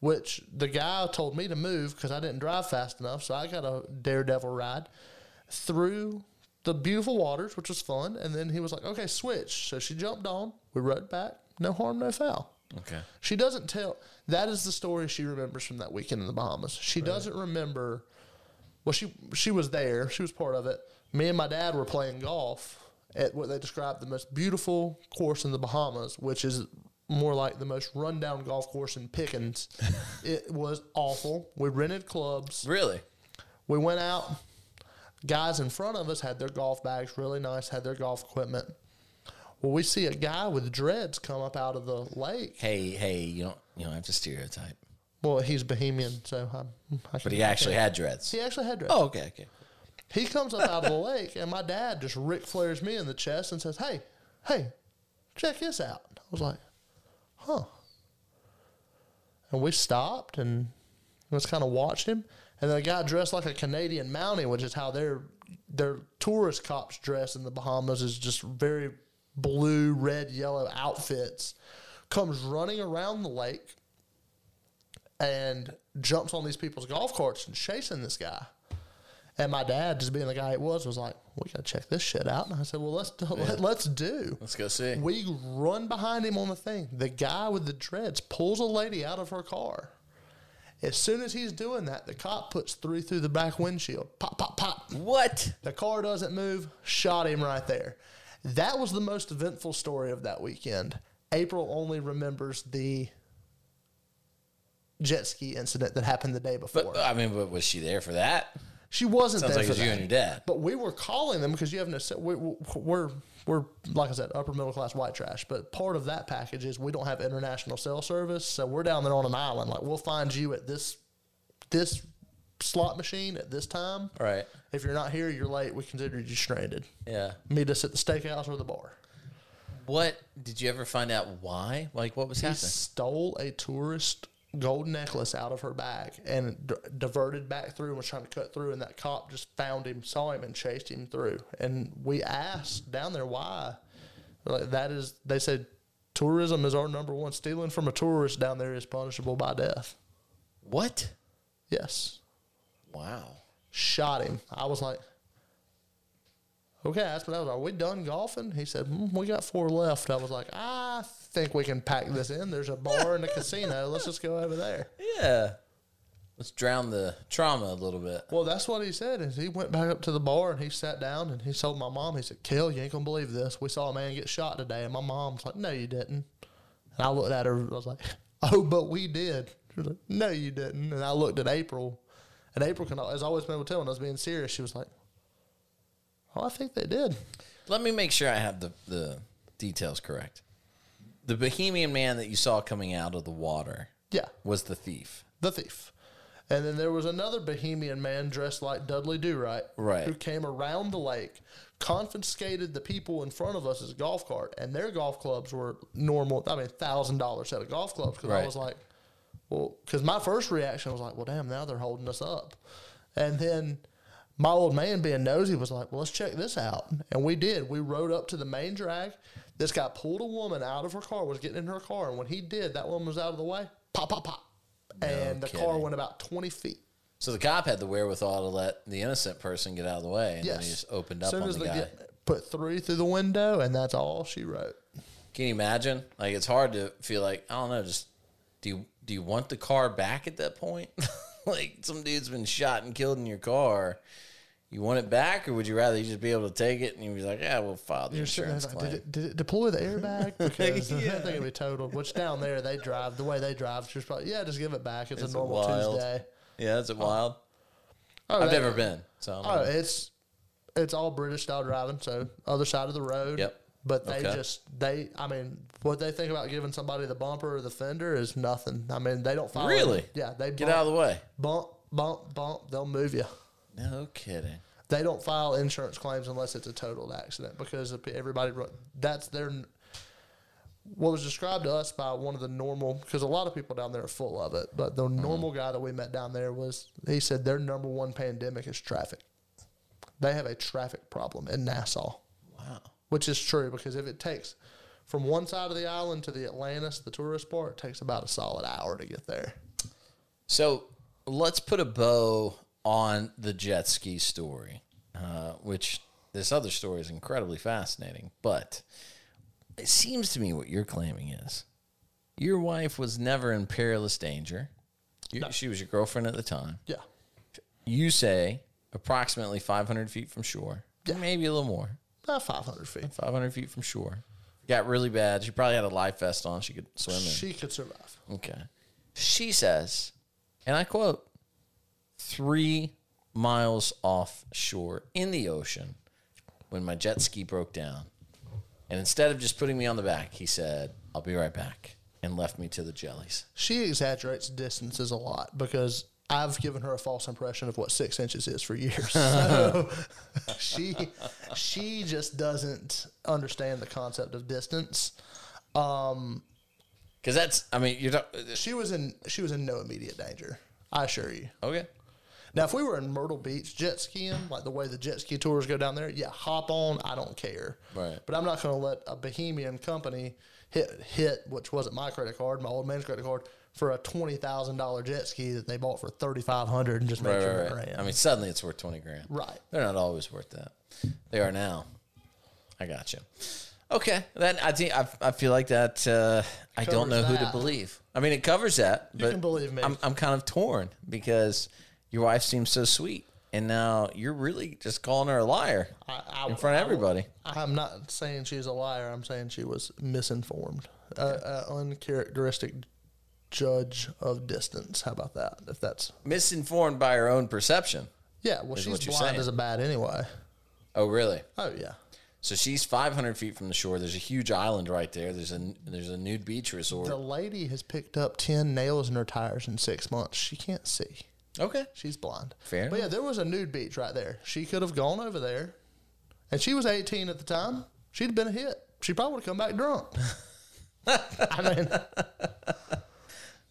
Which the guy told me to move because I didn't drive fast enough, so I got a daredevil ride through the beautiful waters, which was fun. And then he was like, "Okay, switch." So she jumped on. We rode back. No harm, no foul. okay. She doesn't tell. That is the story she remembers from that weekend in the Bahamas. She doesn't remember. Well, she she was there. She was part of it. Me and my dad were playing golf at what they described the most beautiful course in the Bahamas, which is more like the most rundown golf course in Pickens. it was awful. We rented clubs. Really? We went out. Guys in front of us had their golf bags, really nice, had their golf equipment. Well, we see a guy with dreads come up out of the lake. Hey, hey, you don't you don't have to stereotype. Well, he's Bahamian, so I, I But he actually had dreads. he actually had dreads. Oh, okay, okay. He comes up out of the lake, and my dad just Ric Flares me in the chest and says, "Hey, hey, check this out." I was like, "Huh." And we stopped and just kind of watched him. And then a guy dressed like a Canadian Mountie, which is how their their tourist cops dress in the Bahamas, is just very blue, red, yellow outfits, comes running around the lake and jumps on these people's golf carts and chasing this guy. And my dad, just being the guy it was, was like, "We gotta check this shit out." And I said, "Well, let's do, let, let's do." Let's go see. We run behind him on the thing. The guy with the dreads pulls a lady out of her car. As soon as he's doing that, the cop puts three through the back windshield. Pop, pop, pop. What? The car doesn't move. Shot him right there. That was the most eventful story of that weekend. April only remembers the jet ski incident that happened the day before. But I mean, but was she there for that? She wasn't Sounds there like for it's you that. and your dad. But we were calling them because you have no. se- we- we- We're we're like I said, upper middle class white trash. But part of that package is we don't have international cell service, so we're down there on an island. Like we'll find you at this this slot machine at this time. Right. If you're not here, you're late. We consider you stranded. Yeah. Meet us at the steakhouse or the bar. What did you ever find out why? Like what was He happening? stole a tourist gold necklace out of her bag and d- diverted back through and was trying to cut through. And that cop just found him, saw him, and chased him through. And we asked down there why. Like that is, they said, tourism is our number one. Stealing from a tourist down there is punishable by death. What? Yes. Wow. Shot him. I was like, okay. I asked him, I was like, are we done golfing? He said, mm, we got four left. I was like, I think we can pack this in. There's a bar and a casino. Let's just go over there. Yeah. Let's drown the trauma a little bit. Well, that's what he said. Is he went back up to the bar and he sat down and he told my mom. He said, "Kel, you ain't gonna believe this. We saw a man get shot today." And my mom's like, "No, you didn't." And I looked at her. I was like, "Oh, but we did." She was like, "No, you didn't." And I looked at April, and April can has always been able to tell when I was being serious. She was like, "Oh, I think they did." Let me make sure I have the, the details correct. The Bahamian man that you saw coming out of the water Yeah, was the thief. the thief. And then there was another Bahamian man dressed like Dudley Do Right, Right. who came around the lake, confiscated the people in front of us' as a golf cart, and their golf clubs were normal. I mean, thousand dollar set of golf clubs. Because I was like, well, because my first reaction was like, well, damn, now they're holding us up. And then my old man, being nosy, was like, well, let's check this out. And we did. We rode up to the main drag. This guy pulled a woman out of her car, was getting in her car, and when he did, that woman was out of the way. Pop, pop, pop. and the car went about 20 feet. So the cop had the wherewithal to let the innocent person get out of the way, and then he just opened up soon on the guy. put three through the window, and that's all she wrote. Can you imagine? Like it's hard to feel like I don't know. Just do you do you want the car back at that point? like some dude's been shot and killed in your car. You want it back, or would you rather you just be able to take it and you be like, yeah, we'll file the You're insurance like, claim? did, it, did it deploy the airbag? Because yeah. I think it'd be totaled. Which down there they drive the way they drive. She's probably yeah, just give it back. It's, Is a normal wild? Tuesday. Yeah, is it oh. wild? Oh, I've they- never been. So Oh, it's It's all British style driving, so other side of the road. Yep. But they Okay. just they I mean, what they think about giving somebody the bumper or the fender is nothing. I mean, they don't follow Really? Yeah, they Get out of the way. bump, bump, bump, they'll move you. No kidding. They don't file insurance claims unless it's a totaled accident because everybody that's their what was described to us by one of the normal because a lot of people down there are full of it, but the mm-hmm. normal guy that we met down there was he said their number one pandemic is traffic. They have a traffic problem in Nassau, Wow. which is true because if it takes from one side of the island to the Atlantis, the tourist part, it takes about a solid hour to get there. So let's put a bow on the jet ski story, uh, which this other story is incredibly fascinating. But it seems to me what you're claiming is your wife was never in perilous danger. You, She was your girlfriend at the time. Yeah. You say approximately 500 feet from shore, Yeah. maybe a little more, About 500 feet. 500 feet from shore. Got really bad. She probably had a life vest on. She could swim in. She could survive. Okay. She says, and I quote, three miles offshore in the ocean when my jet ski broke down. And instead of just putting me on the back, he said, I'll be right back, and left me to the jellies. She exaggerates distances a lot because I've given her a false impression of what six inches is for years. So she she just doesn't understand the concept of distance. Um, Because that's, I mean, you're. Not, she was in she was in no immediate danger. I assure you. okay. Now, if we were in Myrtle Beach jet skiing, like the way the jet ski tours go down there, yeah, hop on. I don't care. Right. But I'm not going to let a Bahamian company hit hit, which wasn't my credit card, my old man's credit card, for a twenty thousand dollar jet ski that they bought for thirty five hundred and just make Right, sure right, right. ran. I mean, suddenly it's worth 20 grand. right. They're not always worth that. They are now. I got you. Okay, then I think I, I feel like that. Uh, I don't know Covers who to believe. I mean, it covers that, but can believe me. I'm I'm kind of torn because your wife seems so sweet, and now you're really just calling her a liar I, I, in front of everybody. I'm not saying she's a liar. I'm saying she was misinformed. A a uncharacteristic judge of distance. How about that? If that's Misinformed by her own perception. yeah, well, she's blind saying. as a bat anyway. Oh, really? Oh yeah. So she's 500 feet from the shore. There's a huge island right there. There's a there's a nude beach resort. The lady has picked up 10 nails in her tires in six months. She can't see. Okay. She's blind. Fair But yeah, there was a nude beach right there. She could have gone over there. And she was 18 at the time. She'd have been a hit. She probably would have come back drunk. I mean,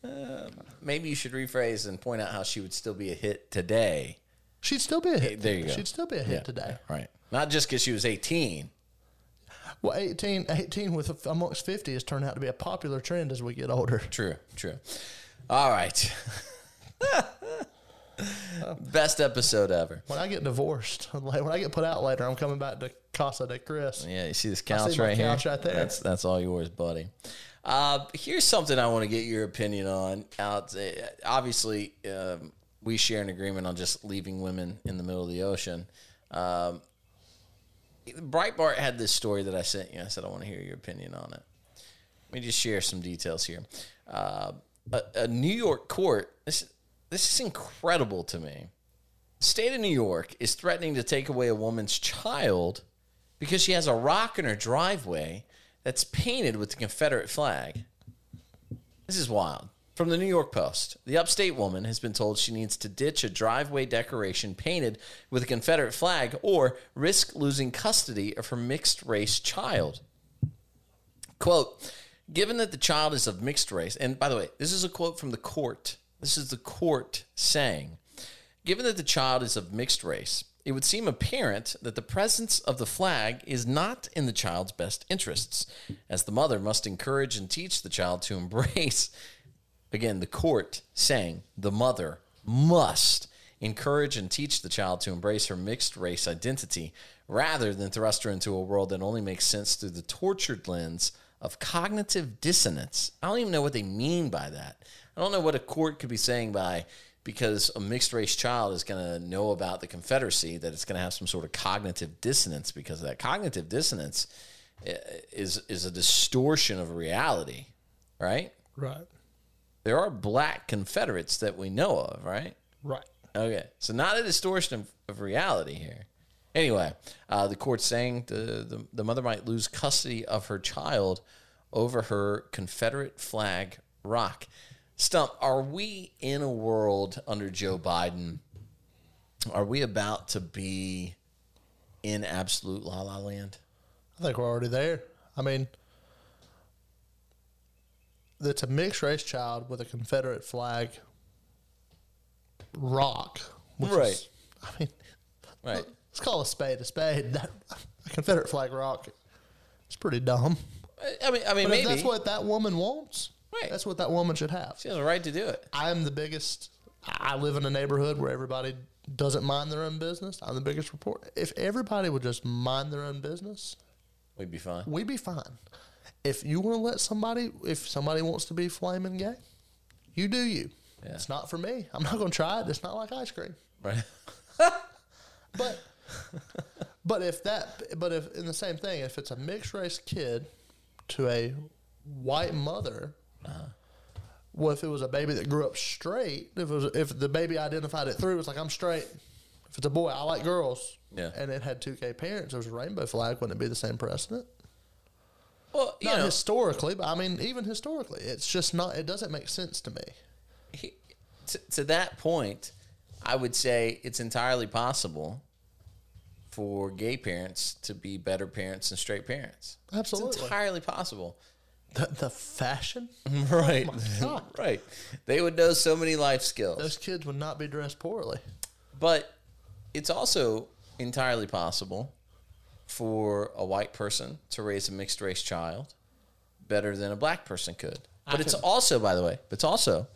um, Maybe you should rephrase and point out how she would still be a hit today. she'd still be a hit. there you go. She'd still be a hit today. Right. Not just because she was 18. Well, 18, 18 with amongst 50 has turned out to be a popular trend as we get older. True, true. All right. Best episode ever. When I get divorced, like, when I get put out later, I'm coming back to Casa de Chris. Yeah, you see this couch my right here? right there. That's that's all yours, buddy. Uh, here's something I want to get your opinion on. Out, uh, obviously, um, we share an agreement on just leaving women in the middle of the ocean. Um, Breitbart had this story that I sent you. I said I want to hear your opinion on it. Let me just share some details here. Uh, a, a New York court. This this is incredible to me. State of New York is threatening to take away a woman's child because she has a rock in her driveway that's painted with the Confederate flag. This is wild. From the New York Post, the upstate woman has been told she needs to ditch a driveway decoration painted with a Confederate flag or risk losing custody of her mixed race child. Quote, given that the child is of mixed race, and by the way, this is a quote from the court. This is the court saying, given that the child is of mixed race, it would seem apparent that the presence of the flag is not in the child's best interests, as the mother must encourage and teach the child to embrace. Again, the court saying the mother must encourage and teach the child to embrace her mixed race identity rather than thrust her into a world that only makes sense through the tortured lens of cognitive dissonance. I don't even know what they mean by that. I don't know what a court could be saying by because a mixed race child is going to know about the Confederacy that it's going to have some sort of cognitive dissonance because of that cognitive dissonance is is a distortion of reality, right? Right. There are black Confederates that we know of, right? Right. Okay, so not a distortion of, of reality here. Anyway, uh, the court's saying the, the, the mother might lose custody of her child over her Confederate flag rock. Stump, are we in a world under Joe Biden? Are we about to be in absolute la la land? I think we're already there. I mean, that's a mixed race child with a Confederate flag rock. Which Right. Is, I mean, Right. let's call a spade a spade. That, a Confederate flag rock It's pretty dumb. I mean, I mean, But maybe if that's what that woman wants, Right. that's what that woman should have. she has a right to do it. I'm the biggest. I live in a neighborhood where everybody doesn't mind their own business. I'm the biggest report. If everybody would just mind their own business, We'd be fine. we'd be fine. If you want to let somebody, if somebody wants to be flaming gay, you do you. Yeah. It's not for me. I'm not going to try it. It's not like ice cream. Right. But but if that but if in the same thing, if it's a mixed race kid to a white mother, well, if it was a baby that grew up straight, if it was if the baby identified it through, it's like I'm straight. If it's a boy, I like girls. Yeah. And it had two gay parents. There was a rainbow flag. Wouldn't it be the same precedent? Well, you Not know, historically, but I mean, even historically, it's just not. It doesn't make sense to me. he, to, to that point, I would say it's entirely possible for gay parents to be better parents than straight parents. Absolutely. It's entirely possible. The, the fashion, Right. Oh God. right. They would know so many life skills. those kids would not be dressed poorly. But it's also entirely possible for a white person to raise a mixed race child better than a black person could. But I it's can- also, by the way, it's also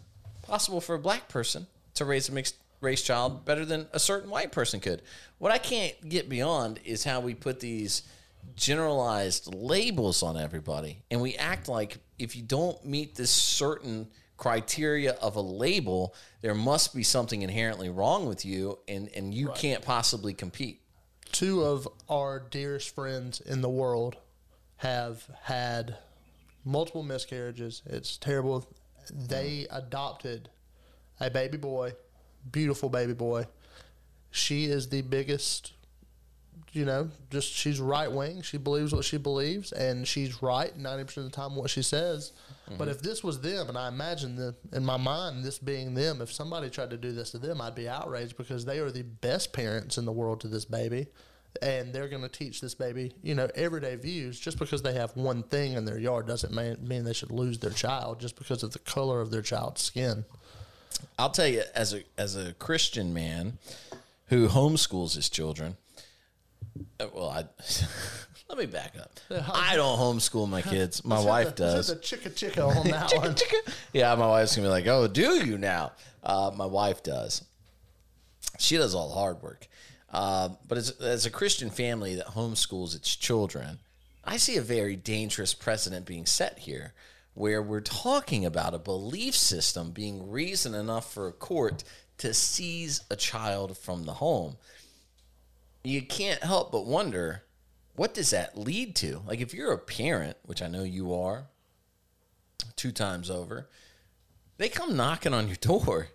possible for a black person to raise a mixed race child better than a certain white person could. What I can't get beyond is how we put these generalized labels on everybody and we act like if you don't meet this certain criteria of a label there must be something inherently wrong with you and and you can't possibly compete two of our dearest friends in the world have had multiple miscarriages. It's terrible. They mm-hmm. adopted a baby boy, beautiful baby boy. She is the biggest, you know, just she's right wing. She believes what she believes, and she's right 90% of the time what she says. But mm-hmm. if this was them, and I imagine the, in my mind, this being them, if somebody tried to do this to them, I'd be outraged because they are the best parents in the world to this baby. And they're going to teach this baby, you know, everyday views. Just because they have one thing in their yard doesn't mean, mean they should lose their child just because of the color of their child's skin. I'll tell you, as a as a Christian man who homeschools his children, well, I let me back up. I don't homeschool my kids. My wife the, does. The chicka chicka on that Chicka, one. chicka. Yeah, my wife's gonna be like, "Oh, do you now?" Uh, my wife does. She does all the hard work. Uh, but as, as a Christian family that homeschools its children, I see a very dangerous precedent being set here, where we're talking about a belief system being reason enough for a court to seize a child from the home. You can't help but wonder, what does that lead to? Like, if you're a parent, which I know you are, two times over, they come knocking on your door,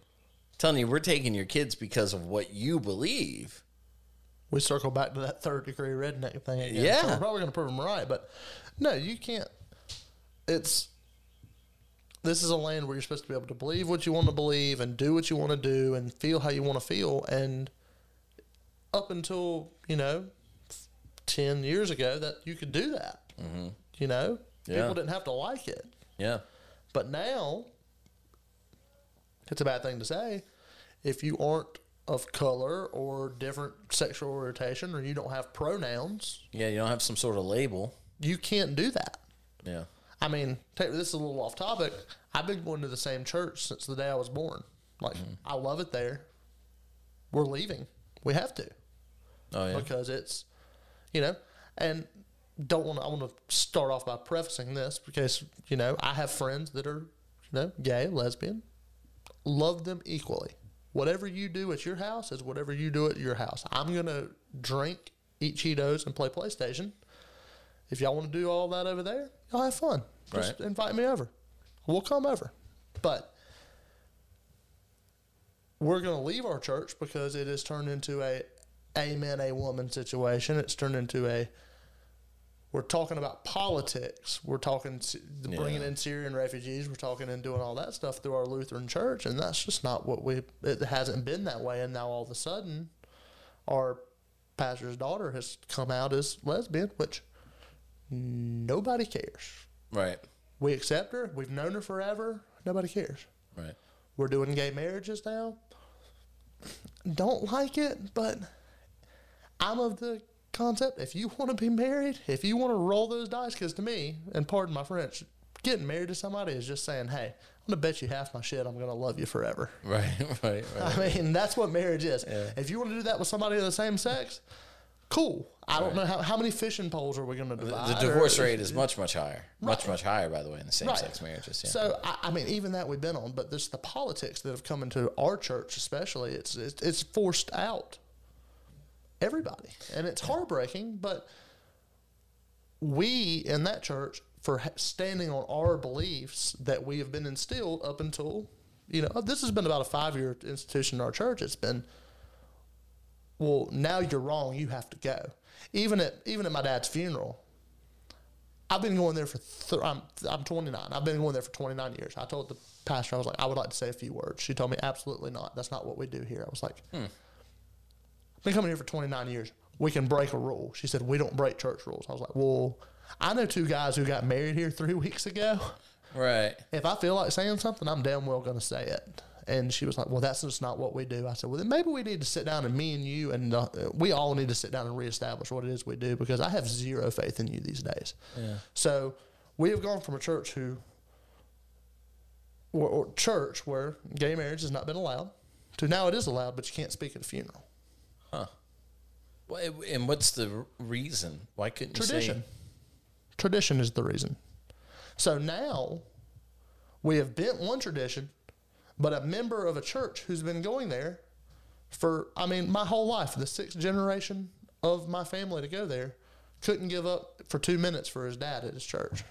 telling you we're taking your kids because of what you believe. we circle back to that third degree redneck thing again. Yeah. So we're probably going to prove them right, but no, you can't. It's this is a land where you're supposed to be able to believe what you want to believe and do what you want to do and feel how you want to feel. And up until you know ten years ago, that you could do that. Mm-hmm. You know, Yeah. people didn't have to like it. Yeah. But now, it's a bad thing to say. If you aren't of color or different sexual orientation, or you don't have pronouns, Yeah, you don't have some sort of label. you can't do that. Yeah. I mean, take, this is a little off topic. I've been going to the same church since the day I was born. Like, I love it there. We're leaving. We have to Oh, yeah. because it's, you know, and don't want. I want to start off by prefacing this because you know I have friends that are, you know, gay, lesbian. Love them equally. Whatever you do at your house is whatever you do at your house. I'm gonna drink, eat Cheetos, and play PlayStation. If y'all want to do all that over there, y'all have fun. Just Right. invite me over. We'll come over. But we're going to leave our church because it has turned into a a man, a woman situation. It's turned into a we're talking about politics. We're talking bringing Yeah. in Syrian refugees. We're talking and doing all that stuff through our Lutheran church, and that's just not what we. It hasn't been that way, and now all of a sudden, our pastor's daughter has come out as lesbian, which nobody cares. Right. We accept her. We've known her forever. Nobody cares. Right. We're doing gay marriages now. Don't like it, but I'm of the concept if you want to be married, if you want to roll those dice, because to me, and pardon my French, getting married to somebody is just saying, hey, I'm going to bet you half my shit I'm going to love you forever. Right. Right. Right. I mean, that's what marriage is. If you want to do that with somebody of the same sex, cool. I don't know how, how many fishing poles are we going to divide. The divorce or- rate is much, much higher. Much, much higher, by the way, in the same sex marriages. Yeah. So I, I mean, even that we've been on, but this the politics that have come into our church, especially. It's it's, it's forced out everybody, and it's heartbreaking. But we in that church, for standing on our beliefs that we have been instilled up until you know this has been about a five year institution in our church. It's been well, now you're wrong. You have to go. Even at even at my dad's funeral, I've been going there for th- I'm I'm 29. I've been going there for 29 years. I told the pastor I was like I would like to say a few words. She told me absolutely not. That's not what we do here. I was like, I've been coming here for 29 years. We can break a rule. She said we don't break church rules. I was like, well, I know two guys who got married here three weeks ago. right. If I feel like saying something, I'm damn well going to say it. And she was like, "Well, that's just not what we do." I said, "Well, then maybe we need to sit down and me and you and uh, we all need to sit down and reestablish what it is we do because I have zero faith in you these days." Yeah. So we have gone from a church who, or, or church where gay marriage has not been allowed, to now it is allowed, but you can't speak at a funeral. Huh. Well, and what's the reason? Why couldn't Tradition. say? Tradition is the reason. So now we have bent one tradition, but a member of a church who's been going there for, I mean, my whole life, the sixth generation of my family to go there, couldn't give up for two minutes for his dad at his church.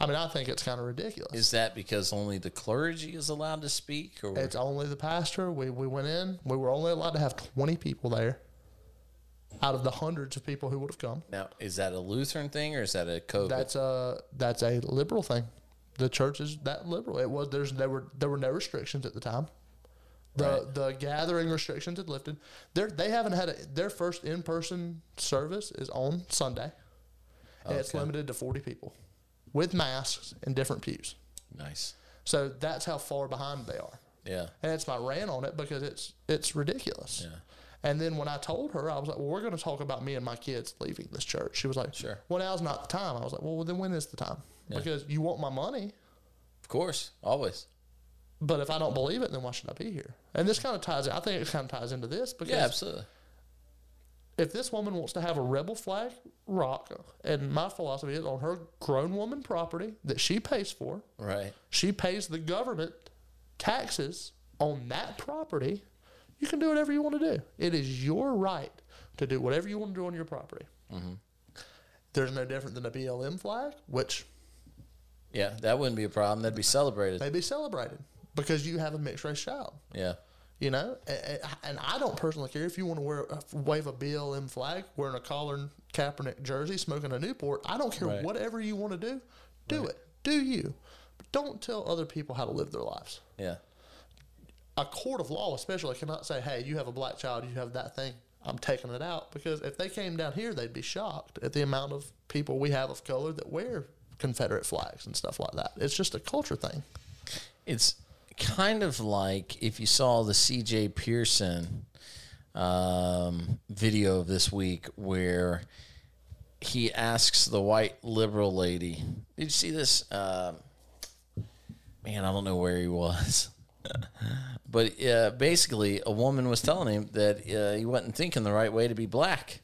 I mean, I think it's kind of ridiculous. Is that because only the clergy is allowed to speak, or It's only the pastor. We, we went in. We were only allowed to have 20 people there out of the hundreds of people who would have come. now is that a Lutheran thing or is that a COVID? That's a that's a liberal thing. The church is that liberal. It was there's there were there were no restrictions at the time. The Right. the gathering restrictions had lifted. They they haven't had a, their first in person service is on Sunday. And it's limited to forty people, with masks in different pews. nice. So that's how far behind they are. Yeah. And it's my rant on it because it's it's ridiculous. Yeah. And then when I told her, I was like, "Well, we're going to talk about me and my kids leaving this church." She was like, Sure. Well, now's not the time." I was like, "Well, then when is the time?" Yeah. Because you want my money, Of course. Always. but if I don't believe it, then why should I be here? And this kind of ties. I think it kind of ties into this because Yeah, absolutely. If this woman wants to have a rebel flag rock, and my philosophy is on her grown woman property that she pays for, Right. she pays the government taxes on that property. You can do whatever you want to do. It is your right to do whatever you want to do on your property. Mm-hmm. There's no different than a BLM flag, which Yeah, that wouldn't be a problem. That'd be celebrated. They'd be celebrated because you have a mixed race child. Yeah. You know, and, I don't personally care if you want to wear wave a BLM flag, wearing a Colin Kaepernick jersey, smoking a Newport. I don't care Right. whatever you want to do, do it, do you, but don't tell other people how to live their lives. Yeah. a court of law especially cannot say, "Hey, you have a black child, you have that thing. I'm taking it out." Because if they came down here, they'd be shocked at the amount of people we have of color that wear Confederate flags and stuff like that. It's just a culture thing. It's kind of like if you saw the CJ Pearson um, video of this week where he asks the white liberal lady, Did you see this? Um man, I don't know where he was. but uh, basically, a woman was telling him that uh, he wasn't thinking the right way to be black.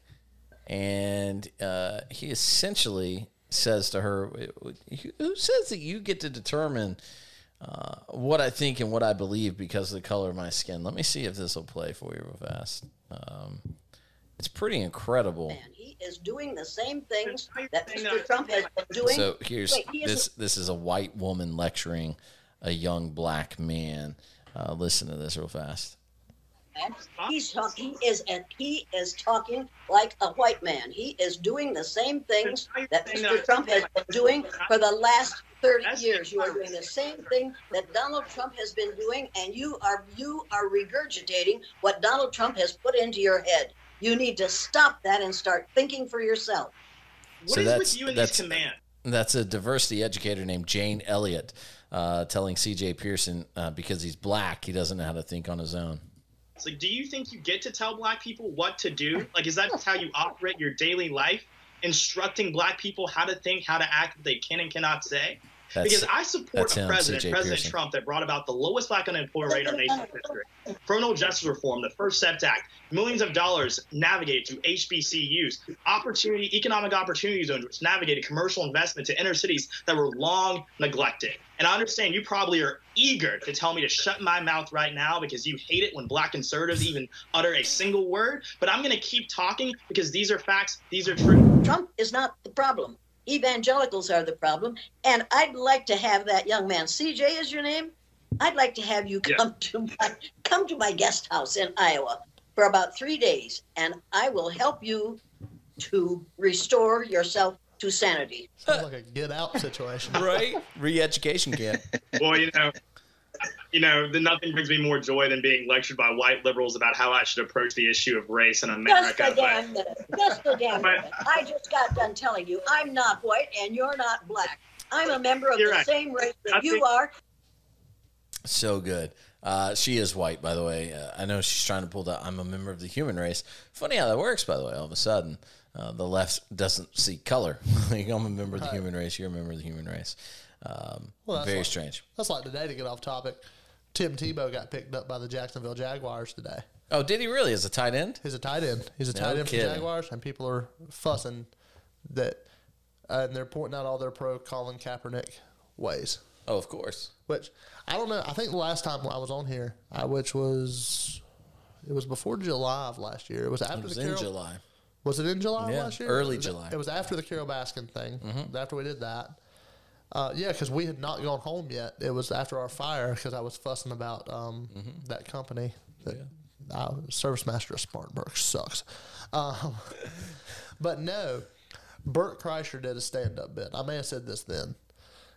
And uh, he essentially says to her, Who says that you get to determine uh, what I think and what I believe because of the color of my skin? Let me see if this will play for you real fast. Um, it's pretty incredible. man. He is doing the same things that Mr. Trump has been doing. So here's Wait, he is this. This is a white woman lecturing a young black man. Uh, listen to this real fast. Man. He's talking. He is and he is talking like a white man. He is doing the same things that Mr. Trump has been doing for the last 30 years. You are doing the same thing that Donald Trump has been doing, and you are you are regurgitating what Donald Trump has put into your head. You need to stop that and start thinking for yourself. What So is that's- with you and that's- these commands? That's a diversity educator named Jane Elliott uh, telling CJ Pearson uh, because he's black, he doesn't know how to think on his own. It's like, do you think you get to tell black people what to do? Like, is that just how you operate your daily life? Instructing black people how to think, how to act, what they can and cannot say? That's, because I support a president, CJ President Pearson. Trump, that brought about the lowest black unemployment rate in our nation's history. Criminal justice reform, the First Step Act, millions of dollars navigated through HBCUs, opportunity, economic opportunity zones, which navigated commercial investment to inner cities that were long neglected. And I understand you probably are eager to tell me to shut my mouth right now because you hate it when black conservatives even utter a single word. But I'm going to keep talking because these are facts, these are true. Trump is not the problem. Evangelicals are the problem. And I'd like to have that young man, CJ is your name? I'd like to have you Yeah. come to my come to my guest house in Iowa for about three days, and I will help you to restore yourself to sanity. Sounds like a get out situation. right? Re-education camp. Well, you know, you know, the, nothing brings me more joy than being lectured by white liberals about how I should approach the issue of race in Just America. a But damn minute. Just a damn But- minute. I just got done telling you I'm not white and you're not black. I'm a member of You're the right. same race that I you think- are. So good. Uh, she is white, by the way. Uh, I know she's trying to pull that. I'm a member of the human race. Funny how that works, by the way. All of a sudden, uh, the left doesn't see color. like, I'm a member of the human race. You're a member of the human race. Um, Well, that's very like- strange. That's like today to get off topic. Tim Tebow got picked up by the Jacksonville Jaguars today. Oh, did he really? As a tight end? He's a tight end. He's a No tight end for the Jaguars, and people are fussing that, uh, and they're pointing out all their pro Colin Kaepernick ways. Oh, of course. Which I don't know. I think the last time I was on here, I, which was it was before July of last year. It was after It was the in Carole, July. Was it in July Yeah, last year? early It July. Mm-hmm. It was after the Carole Baskin thing. After we did that. Uh, yeah, because we had not gone home yet. It was after our fire because I was fussing about um, Mm-hmm. that company. That uh, ServiceMaster of Spartanburg sucks. Um, but no, Bert Kreischer did a stand up bit. I may have said this then.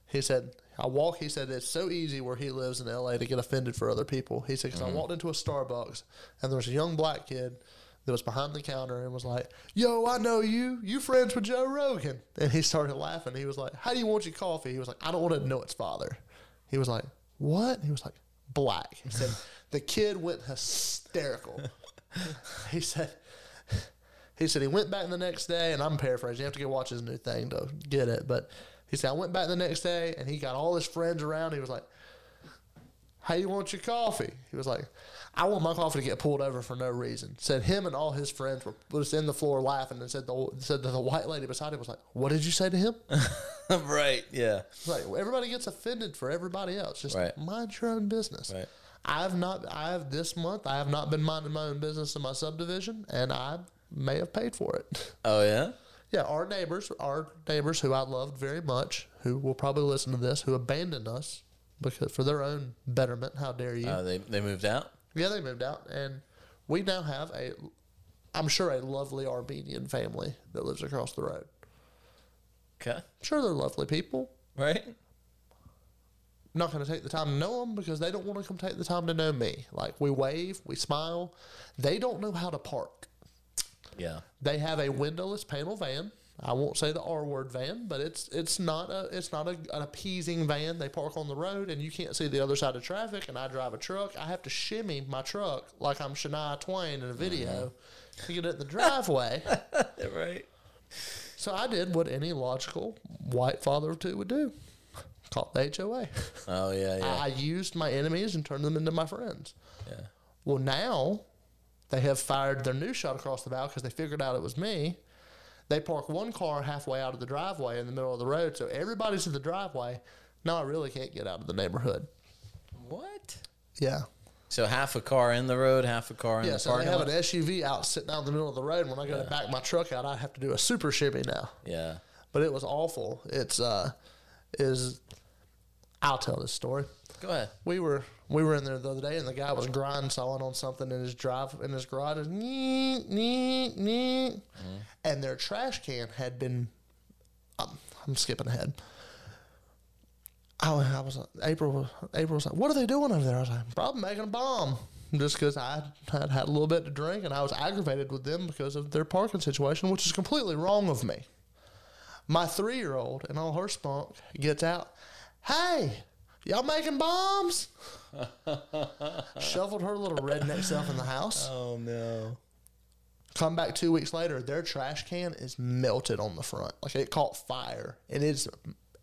He said, I walk, he said, it's so easy where he lives in LA to get offended for other people. He said, because I walked into a Starbucks and there was a young black kid that was behind the counter and was like, Yo, I know you. You friends with Joe Rogan. And he started laughing. He was like, How do you want your coffee? He was like, I don't want to know its father. He was like, What? He was like, Black. He said, The kid went hysterical. he said, he said he went back the next day, and I'm paraphrasing. You have to go watch his new thing to get it. But he said I went back the next day, and he got all his friends around. He was like, "How you want your coffee?" He was like, "I want my coffee to get pulled over for no reason." Said him and all his friends were was in the floor laughing, and said the said that the white lady beside him was like, "What did you say to him?" right. Yeah. Like everybody gets offended for everybody else. Just Right. mind your own business. Right. I've not. I have this month. I have not been minding my own business in my subdivision, and I may have paid for it. Oh, yeah? Yeah, our neighbors, our neighbors who I loved very much, who will probably listen to this, who abandoned us because for their own betterment. How dare you? Uh, they, they moved out? Yeah, they moved out, and we now have a, I'm sure a lovely Armenian family that lives across the road. Okay. sure, they're lovely people. Right? I'm not going to take the time to know them because they don't want to come take the time to know me. Like we wave, we smile. They don't know how to park. Yeah. They have a windowless panel van. I won't say the R word van, but it's it's not a it's not a, an appeasing van. They park on the road and you can't see the other side of traffic. And I drive a truck. I have to shimmy my truck like I'm Shania Twain in a video uh-huh. to get it in the driveway. right. so I did what any logical white father of two would do: call the HOA. Oh, yeah, yeah. I used my enemies and turned them into my friends. yeah. Well, now they have fired their new shot across the bow because they figured out it was me. They park one car halfway out of the driveway in the middle of the road, so everybody's in the driveway. Now I really can't get out of the neighborhood. What? Yeah. So half a car in the road, half a car in Yeah, the so they have lot? an SUV out sitting out in the middle of the road. When I go to back my truck out, I have to do a super shimmy now. Yeah. But it was awful. It's uh is I'll tell this story. Go ahead. We were we were in there the other day, and the guy was grind sawing on something in his drive in his garage, and neat, neat, neat, and their trash can had been. Um, I'm skipping ahead. I, was- I was April. April was like, "What are they doing over there?" I was like, "Probably making a bomb." Just because I had had a little bit to drink, and I was aggravated with them because of their parking situation, which is completely wrong of me. My three year old and all her spunk gets out. Hey, y'all making bombs? Shuffled her little redneck self in the house. Oh no. Come back two weeks later, their trash can is melted on the front. Like it caught fire. And it's,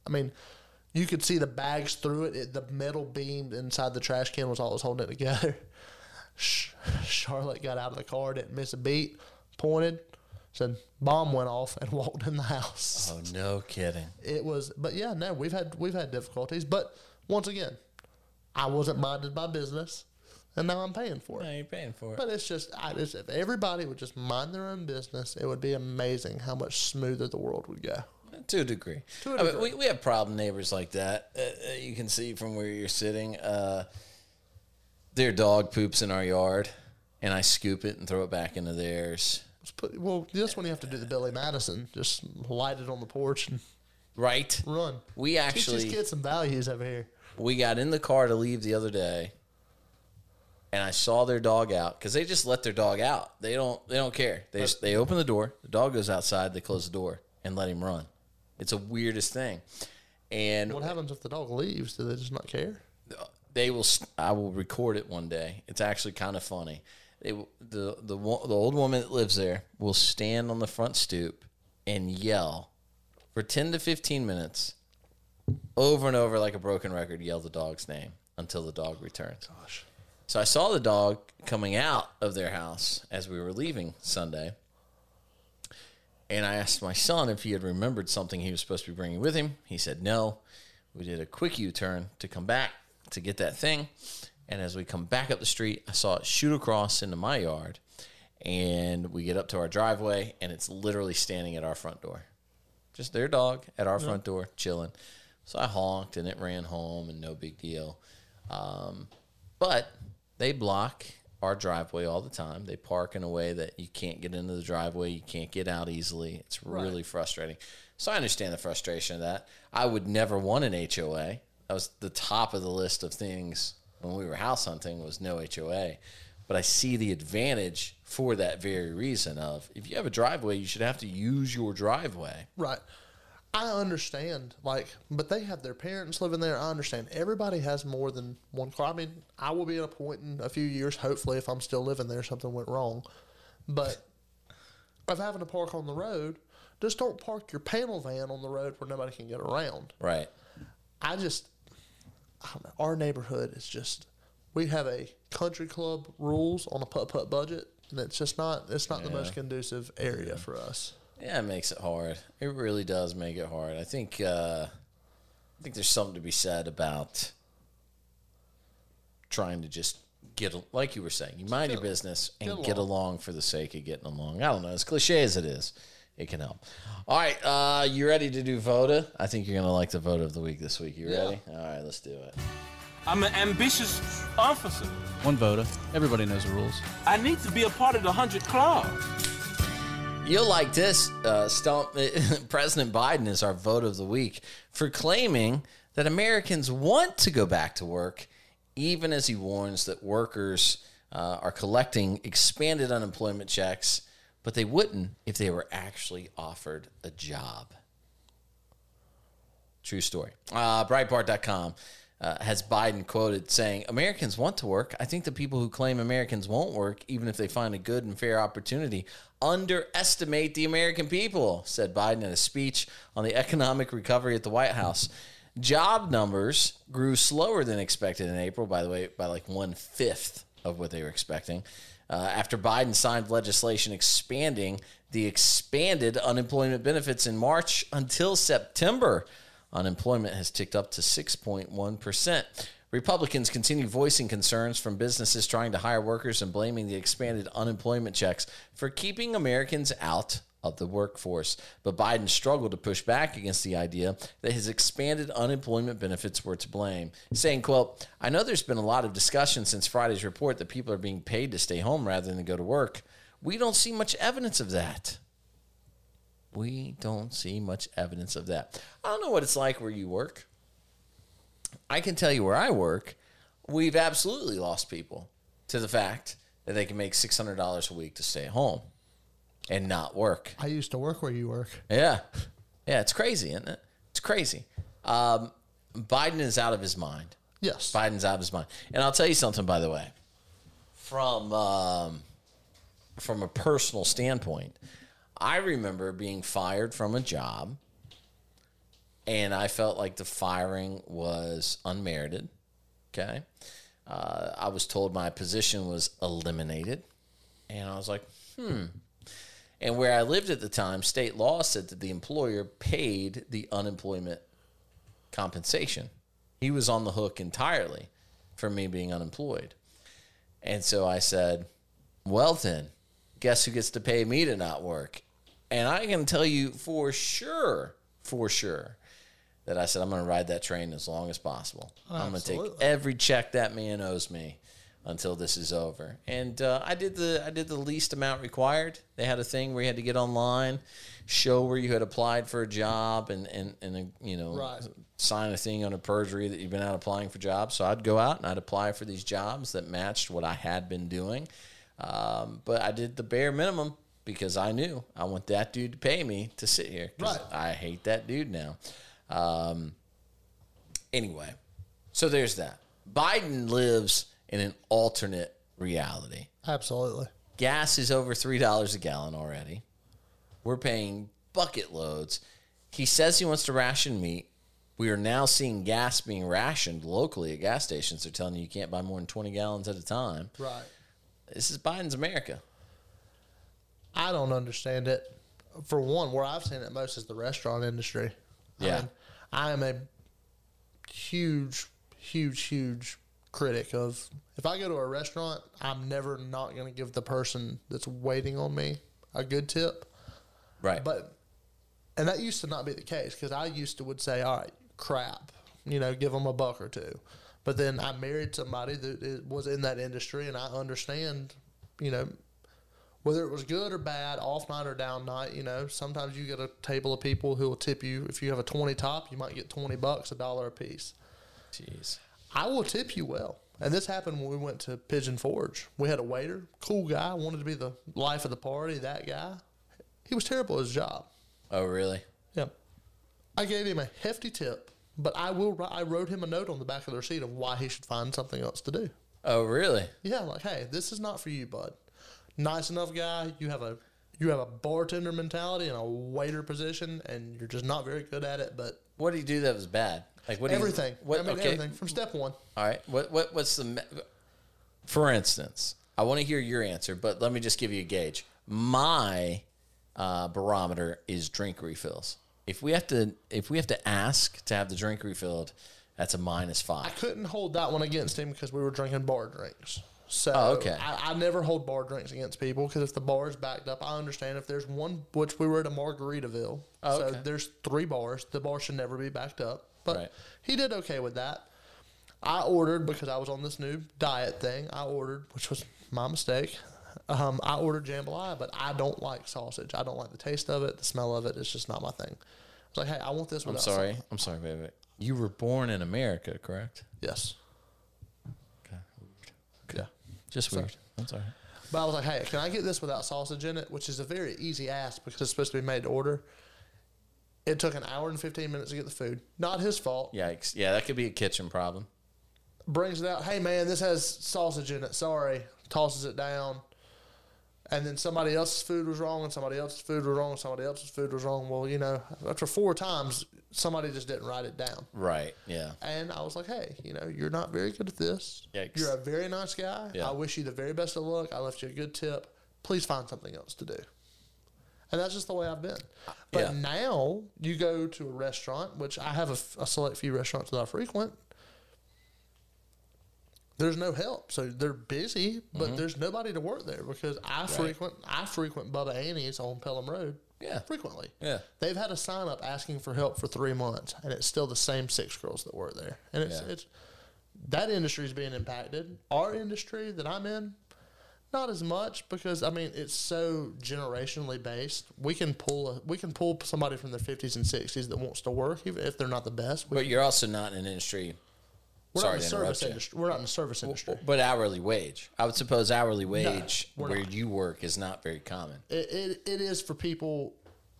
I mean, you could see the bags through it. it the metal beam inside the trash can was all was holding it together. Charlotte got out of the car, didn't miss a beat, pointed, said, bomb went off, and walked in the house. Oh no kidding. It was, but yeah, no, we've had we've had difficulties. But once again, I wasn't minded my business, and now I'm paying for it. No, you're paying for it. But it's just, I just, if everybody would just mind their own business, it would be amazing how much smoother the world would go. To a degree. To a I mean, degree. we, we have problem neighbors like that. Uh, uh, you can see from where you're sitting. Uh, their dog poops in our yard, and I scoop it and throw it back into theirs. Put, well, that's when you have to do the Billy Madison. Just light it on the porch and Right? run. We Teach actually these kids some values over here. We got in the car to leave the other day, and I saw their dog out because they just let their dog out. They don't they don't care. They just, they open the door. The dog goes outside. They close the door and let him run. It's the weirdest thing. And What happens if the dog leaves? Do they just not care? they will i will record it one day it's actually kind of funny they the the the old woman that lives there will stand on the front stoop and yell for 10 to 15 minutes over and over like a broken record yell the dog's name until the dog returns. Gosh. so i saw the dog coming out of their house as we were leaving sunday and i asked my son if he had remembered something he was supposed to be bringing with him. He said no. We did a quick u-turn to come back to get that thing and as we come back up the street i saw it shoot across into my yard and we get up to our driveway and it's literally standing at our front door. Just their dog at our front door chilling so i honked and it ran home and no big deal um, but they block our driveway all the time. They park in a way that you can't get into the driveway, you can't get out easily. It's really frustrating. So I understand the frustration of that. I would never want an HOA. That was the top of the list of things when we were house hunting was no HOA. But I see the advantage for that very reason of if you have a driveway, you should have to use your driveway. Right. I understand, like, but they have their parents living there. I understand. Everybody has more than one car. I mean, I will be at a point in a few years, hopefully, if I'm still living there, something went wrong. But of having to park on the road, just don't park your panel van on the road where nobody can get around. Right. I just, I don't know, our neighborhood is just, we have a country club rules on a putt putt budget, and it's just not, it's not the most conducive area for us. Yeah, it makes it hard. It really does make it hard. I think uh, I think there's something to be said about trying to just get like you were saying, you mind your business and get get along for the sake of getting along. I don't know, as cliche as it is, it can help. All right, uh, you ready to do Voda? I think you're gonna like the Voda of the week this week. You Yeah. ready? All right, let's do it. I'm an ambitious officer. One voter. Everybody knows the rules. I need to be a part of the 100 Club. You'll like this. Uh, Stump, President Biden is our vote of the week for claiming that Americans want to go back to work, even as he warns that workers uh, are collecting expanded unemployment checks, but they wouldn't if they were actually offered a job. True story. Uh, Breitbart.com uh, has Biden quoted saying, Americans want to work. I think the people who claim Americans won't work, even if they find a good and fair opportunity, underestimate the American people, said Biden in a speech on the economic recovery at the White House. Job numbers grew slower than expected in April, by the way, by like one fifth of what they were expecting. Uh, after Biden signed legislation expanding the expanded unemployment benefits in March until September, unemployment has ticked up to 6.1%. Republicans continue voicing concerns from businesses trying to hire workers and blaming the expanded unemployment checks for keeping Americans out of the workforce. But Biden struggled to push back against the idea that his expanded unemployment benefits were to blame, saying, quote, I know there's been a lot of discussion since Friday's report that people are being paid to stay home rather than go to work. We don't see much evidence of that. We don't see much evidence of that. I don't know what it's like where you work. I can tell you where I work, we've absolutely lost people to the fact that they can make $600 a week to stay at home and not work. I used to work where you work. Yeah. Yeah, it's crazy, isn't it? It's crazy. Um, Biden is out of his mind. Yes. Biden's out of his mind. And I'll tell you something, by the way, from um, from a personal standpoint, I remember being fired from a job, and I felt like the firing was unmerited. Okay, uh, I was told my position was eliminated, and I was like, hmm. And where I lived at the time, state law said that the employer paid the unemployment compensation. He was on the hook entirely for me being unemployed. And so I said, well, then, guess who gets to pay me to not work? And I can tell you for sure, for sure, that I said, I'm going to ride that train as long as possible. I'm going to take every check that man owes me until this is over. And uh, I did the I did the least amount required. They had a thing where you had to get online, show where you had applied for a job, and and and uh, you know Right. sign a thing on a perjury that you've been out applying for jobs. So I'd go out and I'd apply for these jobs that matched what I had been doing. Um, but I did the bare minimum because I knew I want that dude to pay me to sit here. Right. I hate that dude now. Um, anyway, so there's that. Biden lives in an alternate reality. Absolutely. Gas is over $3 a gallon already. We're paying bucket loads. He says he wants to ration meat. We are now seeing gas being rationed locally at gas stations. They're telling you you can't buy more than 20 gallons at a time. Right. This is Biden's America. I don't understand it. For one, where I've seen it most is the restaurant industry. Yeah. I, mean, I am a huge, huge, huge critic of if I go to a restaurant, I'm never not going to give the person that's waiting on me a good tip. Right. But and that used to not be the case because I used to would say, all right, crap, you know, give them a buck or two. But then I married somebody that was in that industry, and I understand, you know, whether it was good or bad, off night or down night. You know, sometimes you get a table of people who will tip you. If you have a twenty top, you might get twenty bucks, a dollar a piece. Jeez. I will tip you well. And this happened when we went to Pigeon Forge. We had a waiter, cool guy, wanted to be the life of the party. That guy, he was terrible at his job. Oh, really? Yeah. I gave him a hefty tip, but I will. I wrote him a note on the back of the receipt of why he should find something else to do. Oh, really? Yeah, like, hey, this is not for you, bud. Nice enough guy. You have a you have a bartender mentality and a waiter position, and you're just not very good at it. But What do you do that was bad? Like what? do you- everything, what? I mean, okay. everything from step one. All right. What what what's the me- For instance, I want to hear your answer, but let me just give you a gauge. My uh, barometer is drink refills. If we have to if we have to ask to have the drink refilled, that's a five. I couldn't hold that one against him because we were drinking bar drinks. So Oh, okay. I, I never hold bar drinks against people because if the bar is backed up, I understand if there's one, which we were at a Margaritaville. Oh, So okay. there's three bars. The bar should never be backed up. But Right. he did okay with that. I ordered because I was on this new diet thing. I ordered, which was my mistake. Um, I ordered jambalaya, but I don't like sausage. I don't like the taste of it, the smell of it. It's just not my thing. I was like, hey, I want this one. I'm sorry. I'm sorry, baby. You were born in America, correct? Yes. Just weird. That's all right. But I was like, hey, can I get this without sausage in it? Which is a very easy ask because it's supposed to be made to order. It took an hour and 15 minutes to get the food. Not his fault. Yikes. Yeah, that could be a kitchen problem. Brings it out. Hey, man, this has sausage in it. Sorry. Tosses it down. And then somebody else's food was wrong, and somebody else's food was wrong, and somebody else's food was wrong. Well, you know, after four times, somebody just didn't write it down. Right. Yeah. And I was like, hey, you know, you're not very good at this. Yikes. You're a very nice guy. Yeah. I wish you the very best of luck. I left you a good tip. Please find something else to do. And that's just the way I've been. But Yeah. now you go to a restaurant, which I have a select few restaurants that I frequent. There's no help. So they're busy, but mm-hmm. there's nobody to work there because I frequent I frequent Bubba Annie's on Pelham Road. Yeah. frequently. Yeah. they've had a sign up asking for help for three months, and it's still the same six girls that work there. And it's Yeah. it's that industry is being impacted. Our industry that I'm in, not as much because I mean it's so generationally based. We can pull a, we can pull somebody from their 50s and 60s that wants to work, even if they're not the best. We, But you're also not in an industry. We're sorry not in the service industry. We're not in the service industry. But hourly wage. I would suppose hourly wage we're where not. you work is not very common. It, it, it is for people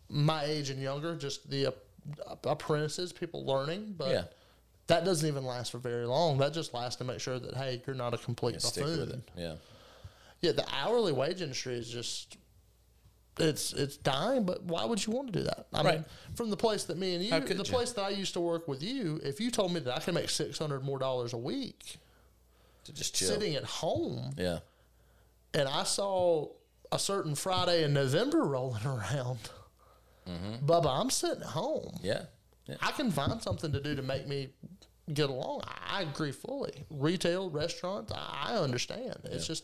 my age and younger, just the apprentices, people learning. But Yeah. that doesn't even last for very long. That just lasts to make sure that hey, you're not a complete Stick buffoon. with it. Yeah. Yeah, the hourly wage industry is just it's it's dying. But why would you want to do that? I Right. mean, from the place that me and you, the you? place that I used to work with you, if you told me that I could make six hundred more dollars a week To just chill. sitting at home, Yeah. and I saw a certain Friday in November rolling around, mm-hmm. Bubba, I'm sitting at home. Yeah. Yeah. I can find something to do to make me get along. I agree fully. Retail, restaurants, I I understand. It's just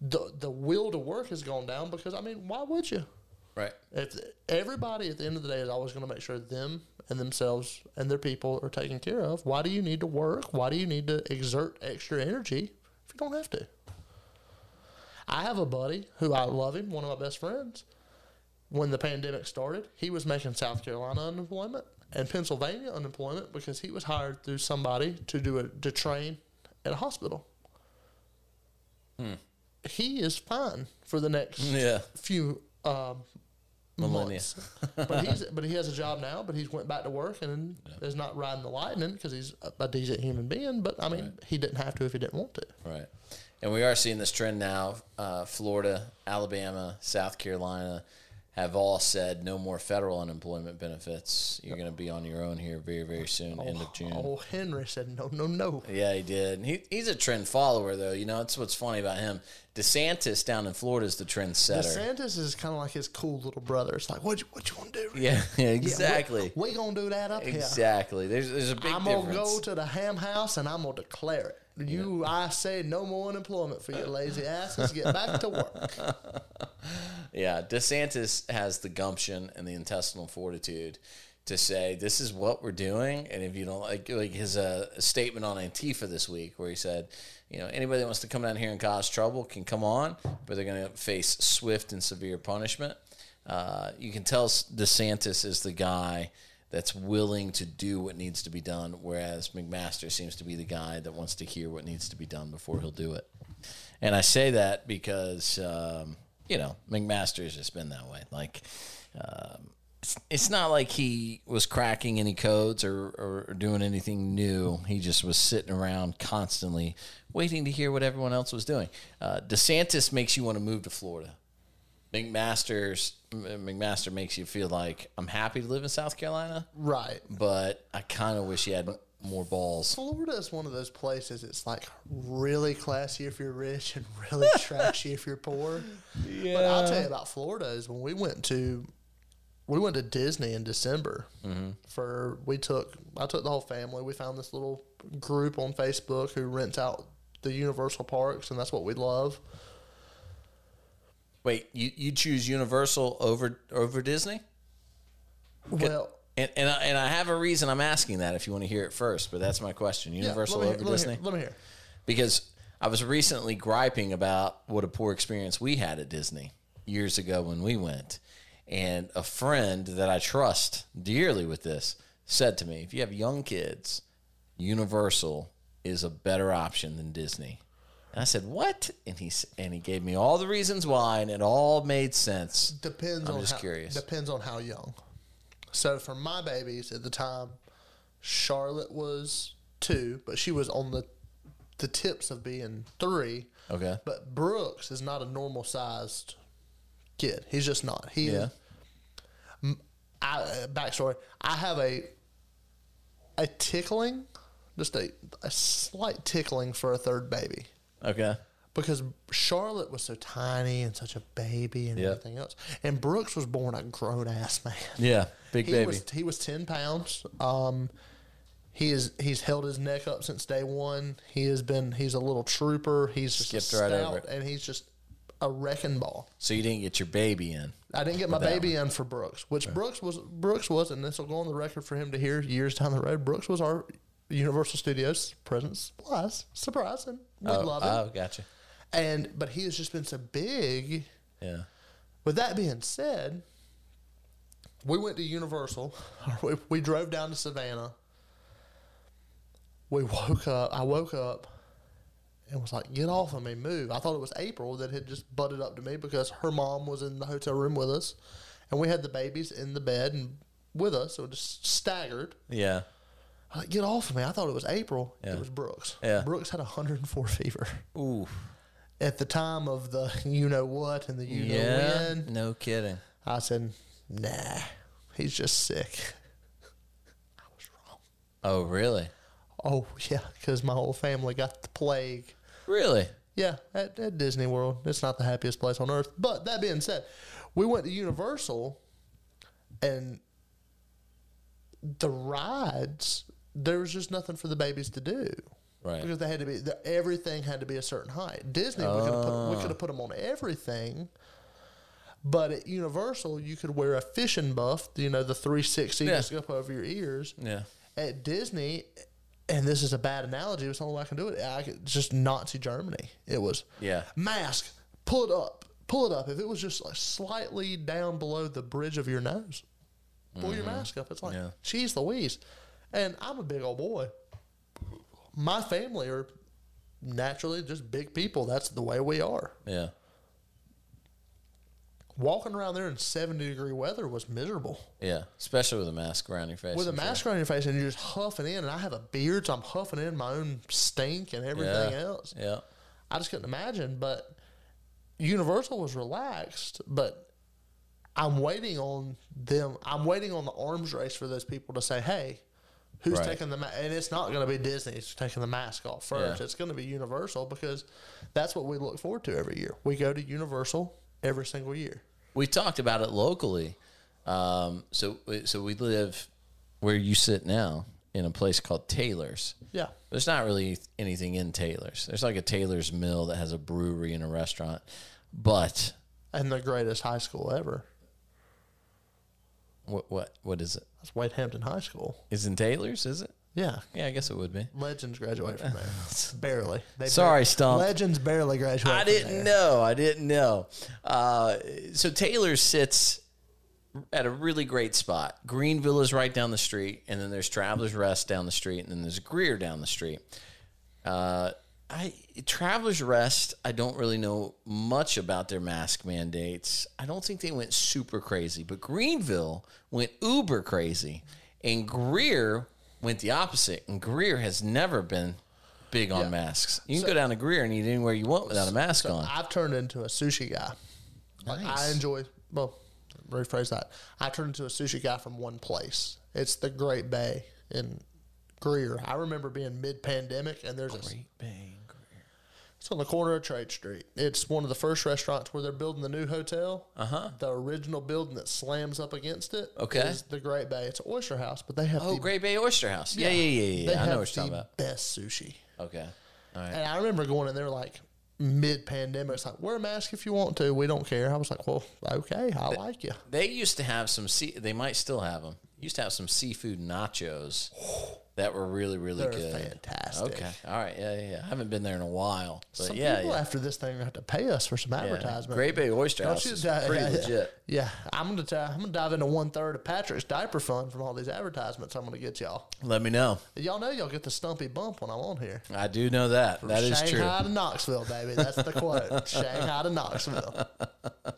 the the will to work has gone down because I mean, why would you? Right. If everybody at the end of the day is always going to make sure them and themselves and their people are taken care of, why do you need to work? Why do you need to exert extra energy if you don't have to? I have a buddy who I love him, one of my best friends. When the pandemic started, he was making South Carolina unemployment and Pennsylvania unemployment because he was hired through somebody to do a to train at a hospital. Hmm. He is fine for the next Yeah. few um, Millennia. months. but he's but he has a job now. But he's went back to work and is not riding the lightning because he's a, a decent human being. But I mean, he didn't have to if he didn't want to. Right. And we are seeing this trend now. Uh, Florida, Alabama, South Carolina have all said no more federal unemployment benefits. You're going to be on your own here very, very soon, end of oh, June. Oh, Henry said no, no, no. Yeah, he did. And He, he's a trend follower, though. You know, that's what's funny about him. DeSantis down in Florida is the trend setter. DeSantis is kind of like his cool little brother. It's like, what you what you want to do? Yeah, yeah, Yeah, exactly. we, we gonna do that up here. Exactly. There's there's a big I'm difference. gonna go to the ham house and I'm gonna declare it. You, I say no more unemployment for you lazy asses. Get back to work. Yeah, DeSantis has the gumption and the intestinal fortitude to say this is what we're doing, and if you don't like, like his uh, statement on Antifa this week, where he said, you know, anybody that wants to come down here and cause trouble can come on, but they're going to face swift and severe punishment. Uh, you can tell DeSantis is the guy that's willing to do what needs to be done, whereas McMaster seems to be the guy that wants to hear what needs to be done before he'll do it. And I say that because, um, you know, McMaster has just been that way. Like, um, it's, not like he was cracking any codes or, or, or doing anything new. He just was sitting around constantly waiting to hear what everyone else was doing. Uh, DeSantis makes you want to move to Florida. McMaster's McMaster makes you feel like I'm happy to live in South Carolina, Right. but I kind of wish he had more balls. Florida is one of those places. It's like really classy if you're rich and really trashy if you're poor. Yeah. But I'll tell you about Florida is when we went to we went to Disney in December. Mm-hmm. For we took I took the whole family. We found this little group on Facebook who rents out the Universal parks, and that's what we love. Wait, you, you choose Universal over over Disney? Well, And and I, and I have a reason I'm asking that if you want to hear it first, but that's my question. yeah, Universal me, over let me Disney? hear- let me hear. Because I was recently griping about what a poor experience we had at Disney years ago when we went. And a friend that I trust dearly with this said to me, if you have young kids, Universal is a better option than Disney. And I said, "What?" And he s- and he gave me all the reasons why, and it all made sense. Depends I'm on just how, curious. Depends on how young. So for my babies at the time, Charlotte was two, but she was on the the tips of being three. Okay. But Brooks is not a normal sized kid. He's just not. He Yeah. I uh, backstory. I have a a tickling, just a, a slight tickling for a third baby Okay. because Charlotte was so tiny and such a baby and Yeah. everything else, and Brooks was born a grown ass man. Yeah. Big he baby. was he was ten pounds. Um, He is he's held his neck up since day one. He has been he's a little trooper. He's just Skipped right over it. and he's just a wrecking ball. So you didn't get your baby in. I didn't get my baby in for Brooks, which Brooks was Brooks was, and this will go on the record for him to hear years down the road. Brooks was our Universal Studios present surprise, surprise, and we Oh, love him. oh, gotcha. and but he has just been so big. Yeah. With that being said, we went to Universal. We, we drove down to Savannah. We woke up. I woke up and was like, "Get off of me, move!" I thought it was April that had just butted up to me because her mom was in the hotel room with us, and we had the babies in the bed and with us, so just staggered. Yeah. Like, "Get off of me!" I thought it was April. Yeah. It was Brooks. Yeah. Brooks had 104 fever Ooh. at the time of the you know what and the you know when. No kidding. I said, nah, he's just sick. I was wrong. Oh, really? Oh, yeah, because my whole family got the plague. Really? Yeah, at, at Disney World. It's not the happiest place on earth. But that being said, we went to Universal and the rides, there was just nothing for the babies to do. Right. Because they had to be, the, everything had to be a certain height. Disney, we could have put, we could have put them on everything. But at Universal, you could wear a fishing buff, you know, the 360 Yeah. up over your ears. Yeah. At Disney, and this is a bad analogy, it's the only way I can do it. I could, just Nazi Germany. It was Yeah. mask, pull it up, pull it up. If it was just like slightly down below the bridge of your nose, pull your mm-hmm. mask up. It's like, Yeah. geez Louise. And I'm a big old boy. My family are naturally just big people. That's the way we are. Yeah. Walking around there in 70 degree weather was miserable. Yeah. Especially with a mask around your face. With a sure. mask around your face and you're just huffing in, and I have a beard, so I'm huffing in my own stink and everything Yeah. else. Yeah. I just couldn't imagine. But Universal was relaxed, but I'm waiting on them. I'm waiting on the arms race for those people to say, "Hey, who's Right. taking the ma-? and it's not going to be Disney. It's taking the mask off first. Yeah. It's going to be Universal because that's what we look forward to every year. We go to Universal every single year. We talked about it locally. Um, so, so we live where you sit now in a place called Taylor's. Yeah, There's not really anything in Taylor's. There's like a Taylor's Mill that has a brewery and a restaurant, but and the greatest high school ever. What what what is it? That's Wade Hampton High School. Is in Taylor's? Is it? Yeah, Yeah, I guess it would be. legends graduate from there. barely. They Sorry, Stump. Legends barely graduate. I from didn't know. I didn't know. Uh, so Taylor sits at a really great spot. Greenville is right down the street, and then there's Travelers Rest down the street, and then there's Greer down the street. Uh, I Travelers Rest. I don't really know much about their mask mandates. I don't think they went super crazy, but Greenville went uber crazy, and Greer went the opposite. And Greer has never been big on Yeah. masks. You can go down to Greer and eat anywhere you want without a mask on. I've turned into a sushi guy. Like, Nice. I enjoy. Well, rephrase that. I turned into a sushi guy from one place. It's the Great Bay in Greer. I remember being mid-pandemic, and there's Great a. It's on the corner of Trade Street. It's one of the first restaurants where they're building the new hotel. Uh huh. The original building that slams up against it. Okay. Is the Great Bay. It's an oyster house, but they have Oh, the, Great Bay Oyster House. Yeah, yeah, yeah, yeah. They yeah. I know have what you're talking about. best sushi. Okay. All right. And I remember going in there like mid pandemic. It's like, wear a mask if you want to. We don't care. I was like, well, okay, I like you. They used to have some sea. They might still have them. Used to have some seafood nachos that were really, really They're good. fantastic. Okay. All right. Yeah, yeah, yeah. I haven't been there in a while, but Some yeah, people yeah. after this thing have to pay us for some advertisement. Great Bay Oyster House is di- pretty yeah, legit. Yeah, I'm gonna i I'm gonna dive into one third of Patrick's diaper fund from all these advertisements. I'm gonna get y'all. Let me know. Y'all know y'all get the stumpy bump when I'm on here. I do know that. That is true. Shanghai to Knoxville, baby. That's the quote. Shanghai to Knoxville.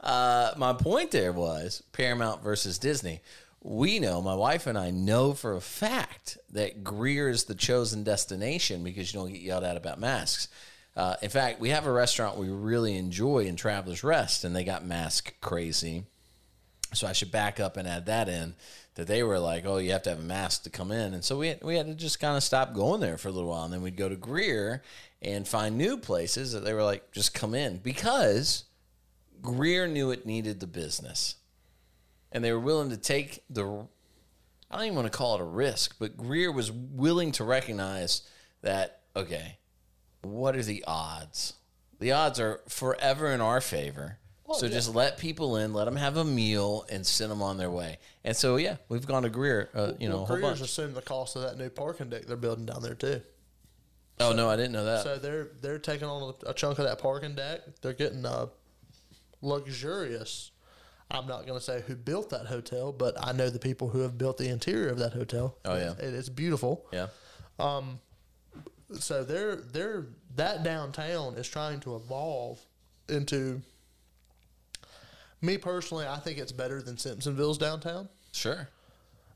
Uh, my point there was Paramount versus Disney. We know, my wife and I know for a fact that Greer is the chosen destination because you don't get yelled at about masks. Uh, in fact, we have a restaurant we really enjoy in Travelers Rest, and they got mask crazy. So I should back up and add that in that they were like, oh, you have to have a mask to come in. And so we we had to just kind of stop going there for a little while. And then we'd go to Greer and find new places that they were like, just come in because Greer knew it needed the business. And they were willing to take the I don't even want to call it a risk, but Greer was willing to recognize that, okay, what are the odds? The odds are forever in our favor. so just let people in, let them have a meal, and send them on their way. And so, yeah, we've gone to Greer, uh, you know, well, a whole Greer's assumed the cost of that new parking deck they're building down there too. Oh, no, I didn't know that. So they're they're taking on a, a chunk of that parking deck. They're getting a luxurious. I'm not going to say who built that hotel, but I know the people who have built the interior of that hotel. Oh, yeah. it, it's beautiful. yeah. Um, so they're they're that downtown is trying to evolve into. Me personally, I think it's better than Simpsonville's downtown. Sure.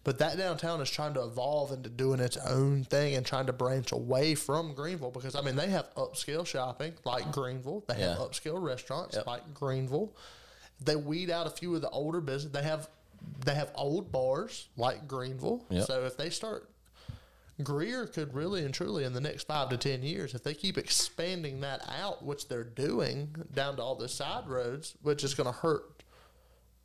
But that downtown is trying to evolve into doing its own thing and trying to branch away from Greenville because I mean they have upscale shopping like Greenville. They have upscale restaurants Yep. like Greenville. They weed out a few of the older business. They have they have old bars like Greenville. Yep. So if they start Greer could really and truly in the next five to ten years, if they keep expanding that out, which they're doing down to all the side roads, which is going to hurt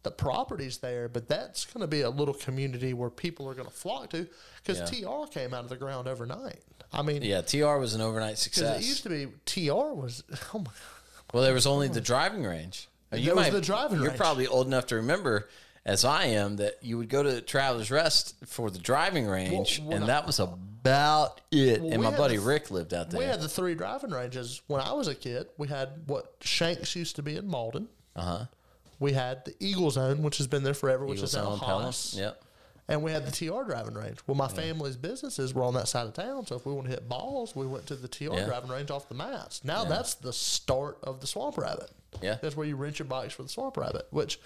the properties there, but that's going to be a little community where people are going to flock to because Yeah. TR came out of the ground overnight. I mean, Yeah, TR was an overnight success. it used to be TR was oh my, Well, there was only the driving range. Uh, There was the driving You're range. probably old enough to remember, as I am, that you would go to Travelers Rest for the driving range, when and I- that was about it. Well, and my buddy the- Rick lived out there. we had the three driving ranges when I was a kid. We had what Shanks used to be in Mauldin. Uh huh. We had the Eagle Zone, which has been there forever, which is now on Pelham. Yep. And we had the TR driving range. Well, my family's businesses were on that side of town, so if we want to hit balls, we went to the TR Yeah. driving range off the mats. Now that's the start of the Swamp Rabbit. Yeah. That's where you rent your bikes for the Swamp Rabbit, which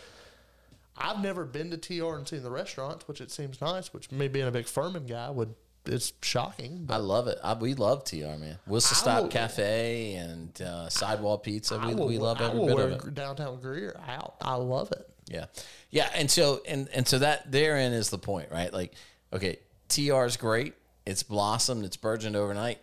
I've never been to TR and seen the restaurants, which it seems nice, which me being a big Furman guy would it's shocking. I love it. I, we love TR, man. I Stop will- Cafe and uh, Sidewall Pizza. I We, will, we love I every will bit wear of it. downtown Greer out. I love it. Yeah. Yeah. And so and and so that therein is the point, right? Like, okay, TR is great. It's blossomed, it's burgeoned overnight.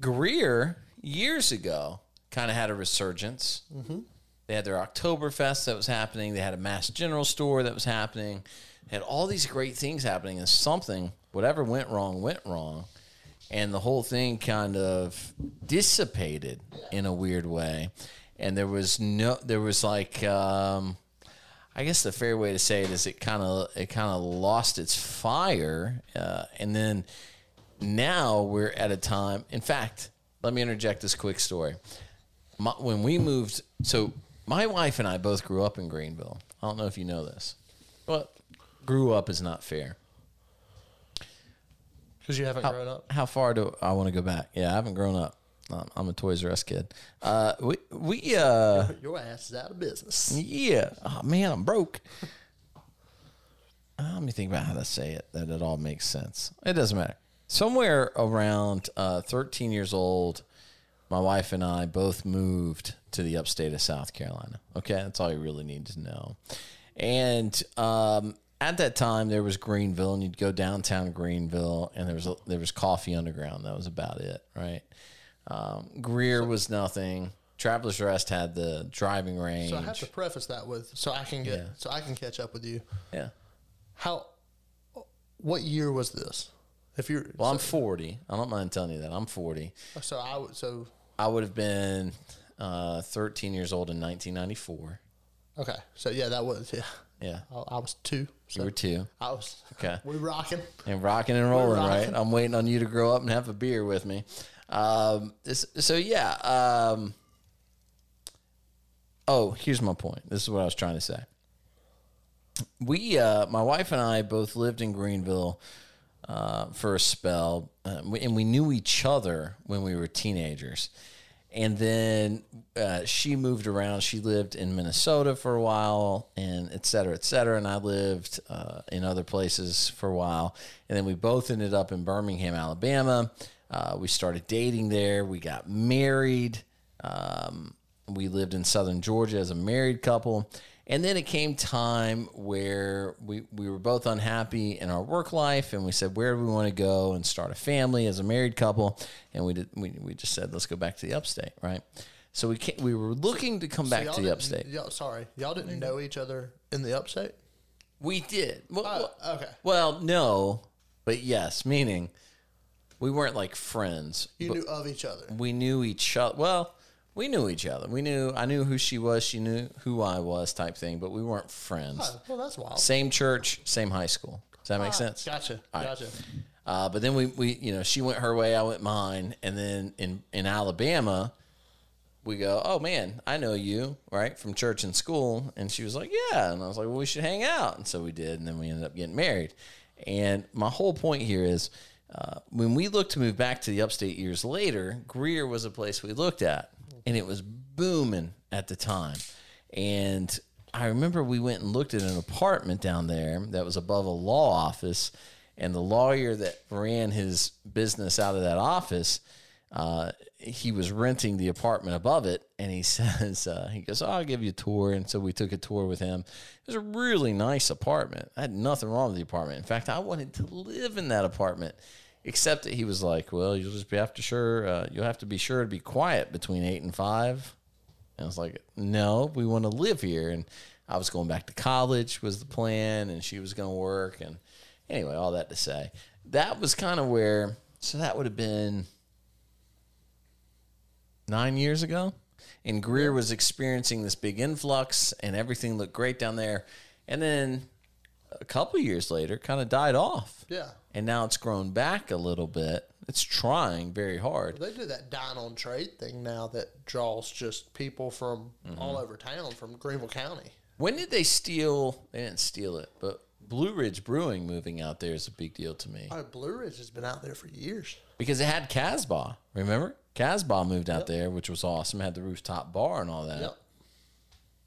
Greer, years ago, kind of had a resurgence. Mm-hmm. They had their Oktoberfest that was happening. They had a Mast General Store that was happening. They had all these great things happening, and something, whatever went wrong, went wrong. And the whole thing kind of dissipated in a weird way. And there was no, there was like, um, I guess the fair way to say it is it kind of it kind of lost its fire, uh, and then now we're at a time. In fact, let me interject this quick story. My, when we moved, so my wife and I both grew up in Greenville. I don't know if you know this, but grew up is not fair. Because you haven't How, grown up. how far do I want to go back? Yeah, I haven't grown up. I'm a Toys R Us kid. Uh, we we uh. Your ass is out of business. Yeah. Oh man, I'm broke. Uh, Let me think about how to say it that it all makes sense. It doesn't matter. Somewhere around uh, 13 years old, my wife and I both moved to the upstate of South Carolina. Okay, that's all you really need to know. And um, at that time, there was Greenville, and you'd go downtown Greenville, and there was a, there was Coffee Underground. That was about it, right? Um, Greer was nothing. Travelers Rest had the driving range. So I have to preface that with so I can get Yeah. so I can catch up with you. Yeah. How? What year was this? If you're Well, I'm 40. I don't mind telling you that. I'm 40. so I would so I would have been uh, 13 years old in 1994. okay so yeah that was yeah Yeah. I, I was two so You were two. I was Okay. we rocking And rocking and rolling, rocking. right? I'm waiting on you to grow up and have a beer with me. Um, so, yeah. Um, oh, here's my point. This is what I was trying to say. We, uh, my wife and I both lived in Greenville uh, for a spell, uh, and we knew each other when we were teenagers. And then uh, she moved around. She lived in Minnesota for a while, and et cetera, et cetera. And I lived uh, in other places for a while. And then we both ended up in Birmingham, Alabama. Uh, we started dating there. We got married. Um, we lived in southern Georgia as a married couple. And then it came time where we, we were both unhappy in our work life, and we said, Where do we want to go and start a family as a married couple? And we did, we, we just said, Let's go back to the upstate, right? So we came, we were looking to come So back to the upstate. Y'all, sorry, y'all didn't know each other in the upstate. We did. Well, Oh, okay. well, no, but yes, meaning we weren't like friends. You knew of each other. we knew each other. Well, we knew each other. We knew I knew who she was. She knew who I was, type thing. But we weren't friends. Oh, well, that's wild. Same church, same high school. Does that make Ah, sense? Gotcha. All right. Gotcha. Uh, but then we, we, you know, she went her way, I went mine, and then in in Alabama, we go, oh man, I know you, right, from church and school, and she was like, yeah, and I was like, well, we should hang out, and so we did, and then we ended up getting married. And my whole point here is, uh, when we looked to move back to the upstate years later, Greer was a place we looked at, and it was booming at the time, and I remember we went and looked at an apartment down there that was above a law office, and the lawyer that ran his business out of that office, uh, he was renting the apartment above it, and he says, uh, he goes, oh, "I'll give you a tour," and so we took a tour with him. It was a really nice apartment. I had nothing wrong with the apartment. In fact, I wanted to live in that apartment. Except that he was like, "Well, you'll just be to sure uh, you'll have to be sure to be quiet between eight and five. And I was like, no, we want to live here. And I was going back to college was the plan, and she was going to work. And anyway, all that to say, that was kind of where. So that would have been nine years ago, and Greer was experiencing this big influx, and everything looked great down there. And then a couple years later, kind of died off. Yeah. And now it's grown back a little bit. It's trying very hard. They do that dine on trade thing now that draws just people from Mm-hmm. all over town from Greenville County. When did they steal? They didn't steal it, but Blue Ridge Brewing moving out there is a big deal to me Oh, Blue Ridge has been out there for years. because it had Casbah. Remember, Casbah moved out there, which was awesome. Had the rooftop bar and all that. Yep.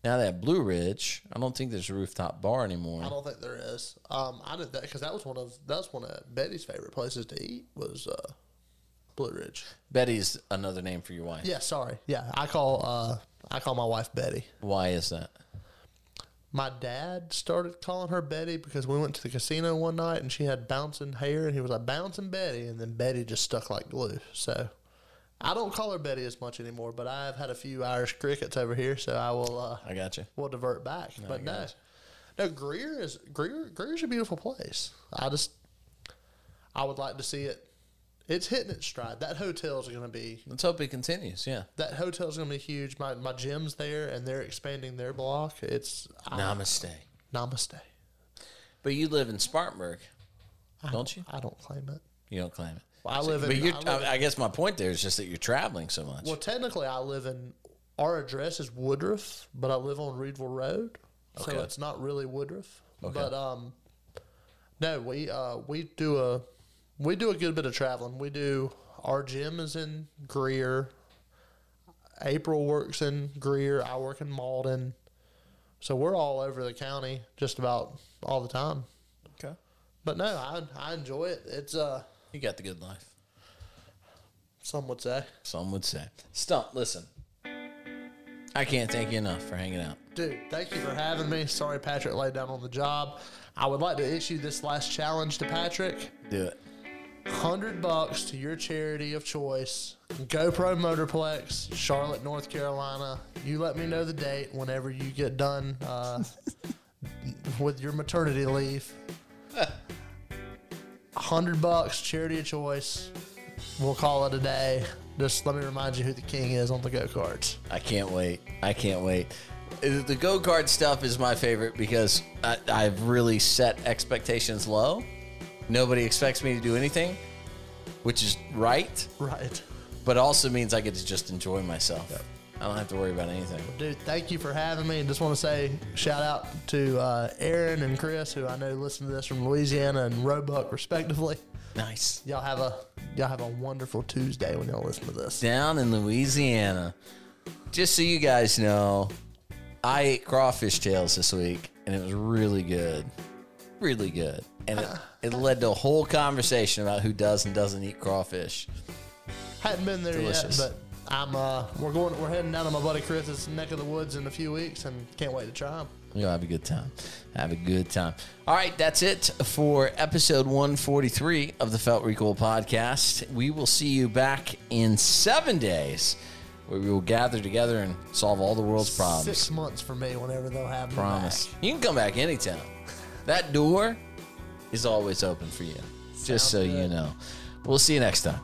Now that Blue Ridge. I don't think there's a rooftop bar anymore. I don't think there is. Um, I did that because that was one of that was one of Betty's favorite places to eat was uh, Blue Ridge. Betty's another name for your wife. Yeah, sorry. Yeah, I call uh, I call my wife Betty. Why is that? My dad started calling her Betty because we went to the casino one night and she had bouncing hair and he was like bouncing Betty and then Betty just stuck like glue. So I don't call her Betty as much anymore, but I've had a few Irish crickets over here, so I will uh, I got you. we'll divert back. but no, no, Greer is Greer. Greer's a beautiful place. I just I would like to see it. It's hitting its stride. That hotel's going to be Let's hope it continues. Yeah. that hotel's going to be huge. My my gym's there, and they're expanding their block. It's I- Namaste. Namaste. But you live in Spartanburg, don't you? I don't claim it. You don't claim it. I live in. But you're, I live I, I guess my point there is just that you're traveling so much. well, technically, I live in. Our address is Woodruff, but I live on Reidville Road, so Okay. it's not really Woodruff. Okay. But um, no, we uh we do a we do a good bit of traveling. We do our gym is in Greer. April works in Greer. I work in Mauldin. So we're all over the county just about all the time. Okay. But no, I I enjoy it. It's uh You got the good life. some would say. Some would say. Stump, listen. I can't thank you enough for hanging out. Dude, thank you for having me. Sorry Patrick laid down on the job. I would like to issue this last challenge to Patrick. Do it. Hundred bucks to your charity of choice. GoPro Motorplex, Charlotte, North Carolina. You let me know the date whenever you get done uh, with your maternity leave. Hundred bucks, charity of choice. We'll call it a day. Just let me remind you who the king is on the go karts. I can't wait. I can't wait. Uh, The go kart stuff is my favorite because I, I've really set expectations low. Nobody expects me to do anything, which is right, Right. but also means I get to just enjoy myself. I don't have to worry about anything. Dude, thank you for having me. And just want to say shout out to uh, Aaron and Chris, who I know listen to this from Louisiana and Roebuck, respectively. Nice. Y'all have a y'all have a wonderful Tuesday when y'all listen to this. Down in Louisiana. Just so you guys know, I ate crawfish tails this week and it was really good. Really good. And it, it led to a whole conversation about who does and doesn't eat crawfish. Hadn't been there Delicious. yet, but I'm uh we're going we're heading down to my buddy Chris's neck of the woods in a few weeks, and can't wait to try them. You'll have a good time. Have a good time. All right, that's it for episode 143 of the Felt Recoil podcast. We will see you back in seven days where we will gather together and solve all the world's problems. Six months for me whenever they'll have me Promise. back. You can come back anytime. that door is always open for you. just so you know. We'll see you next time.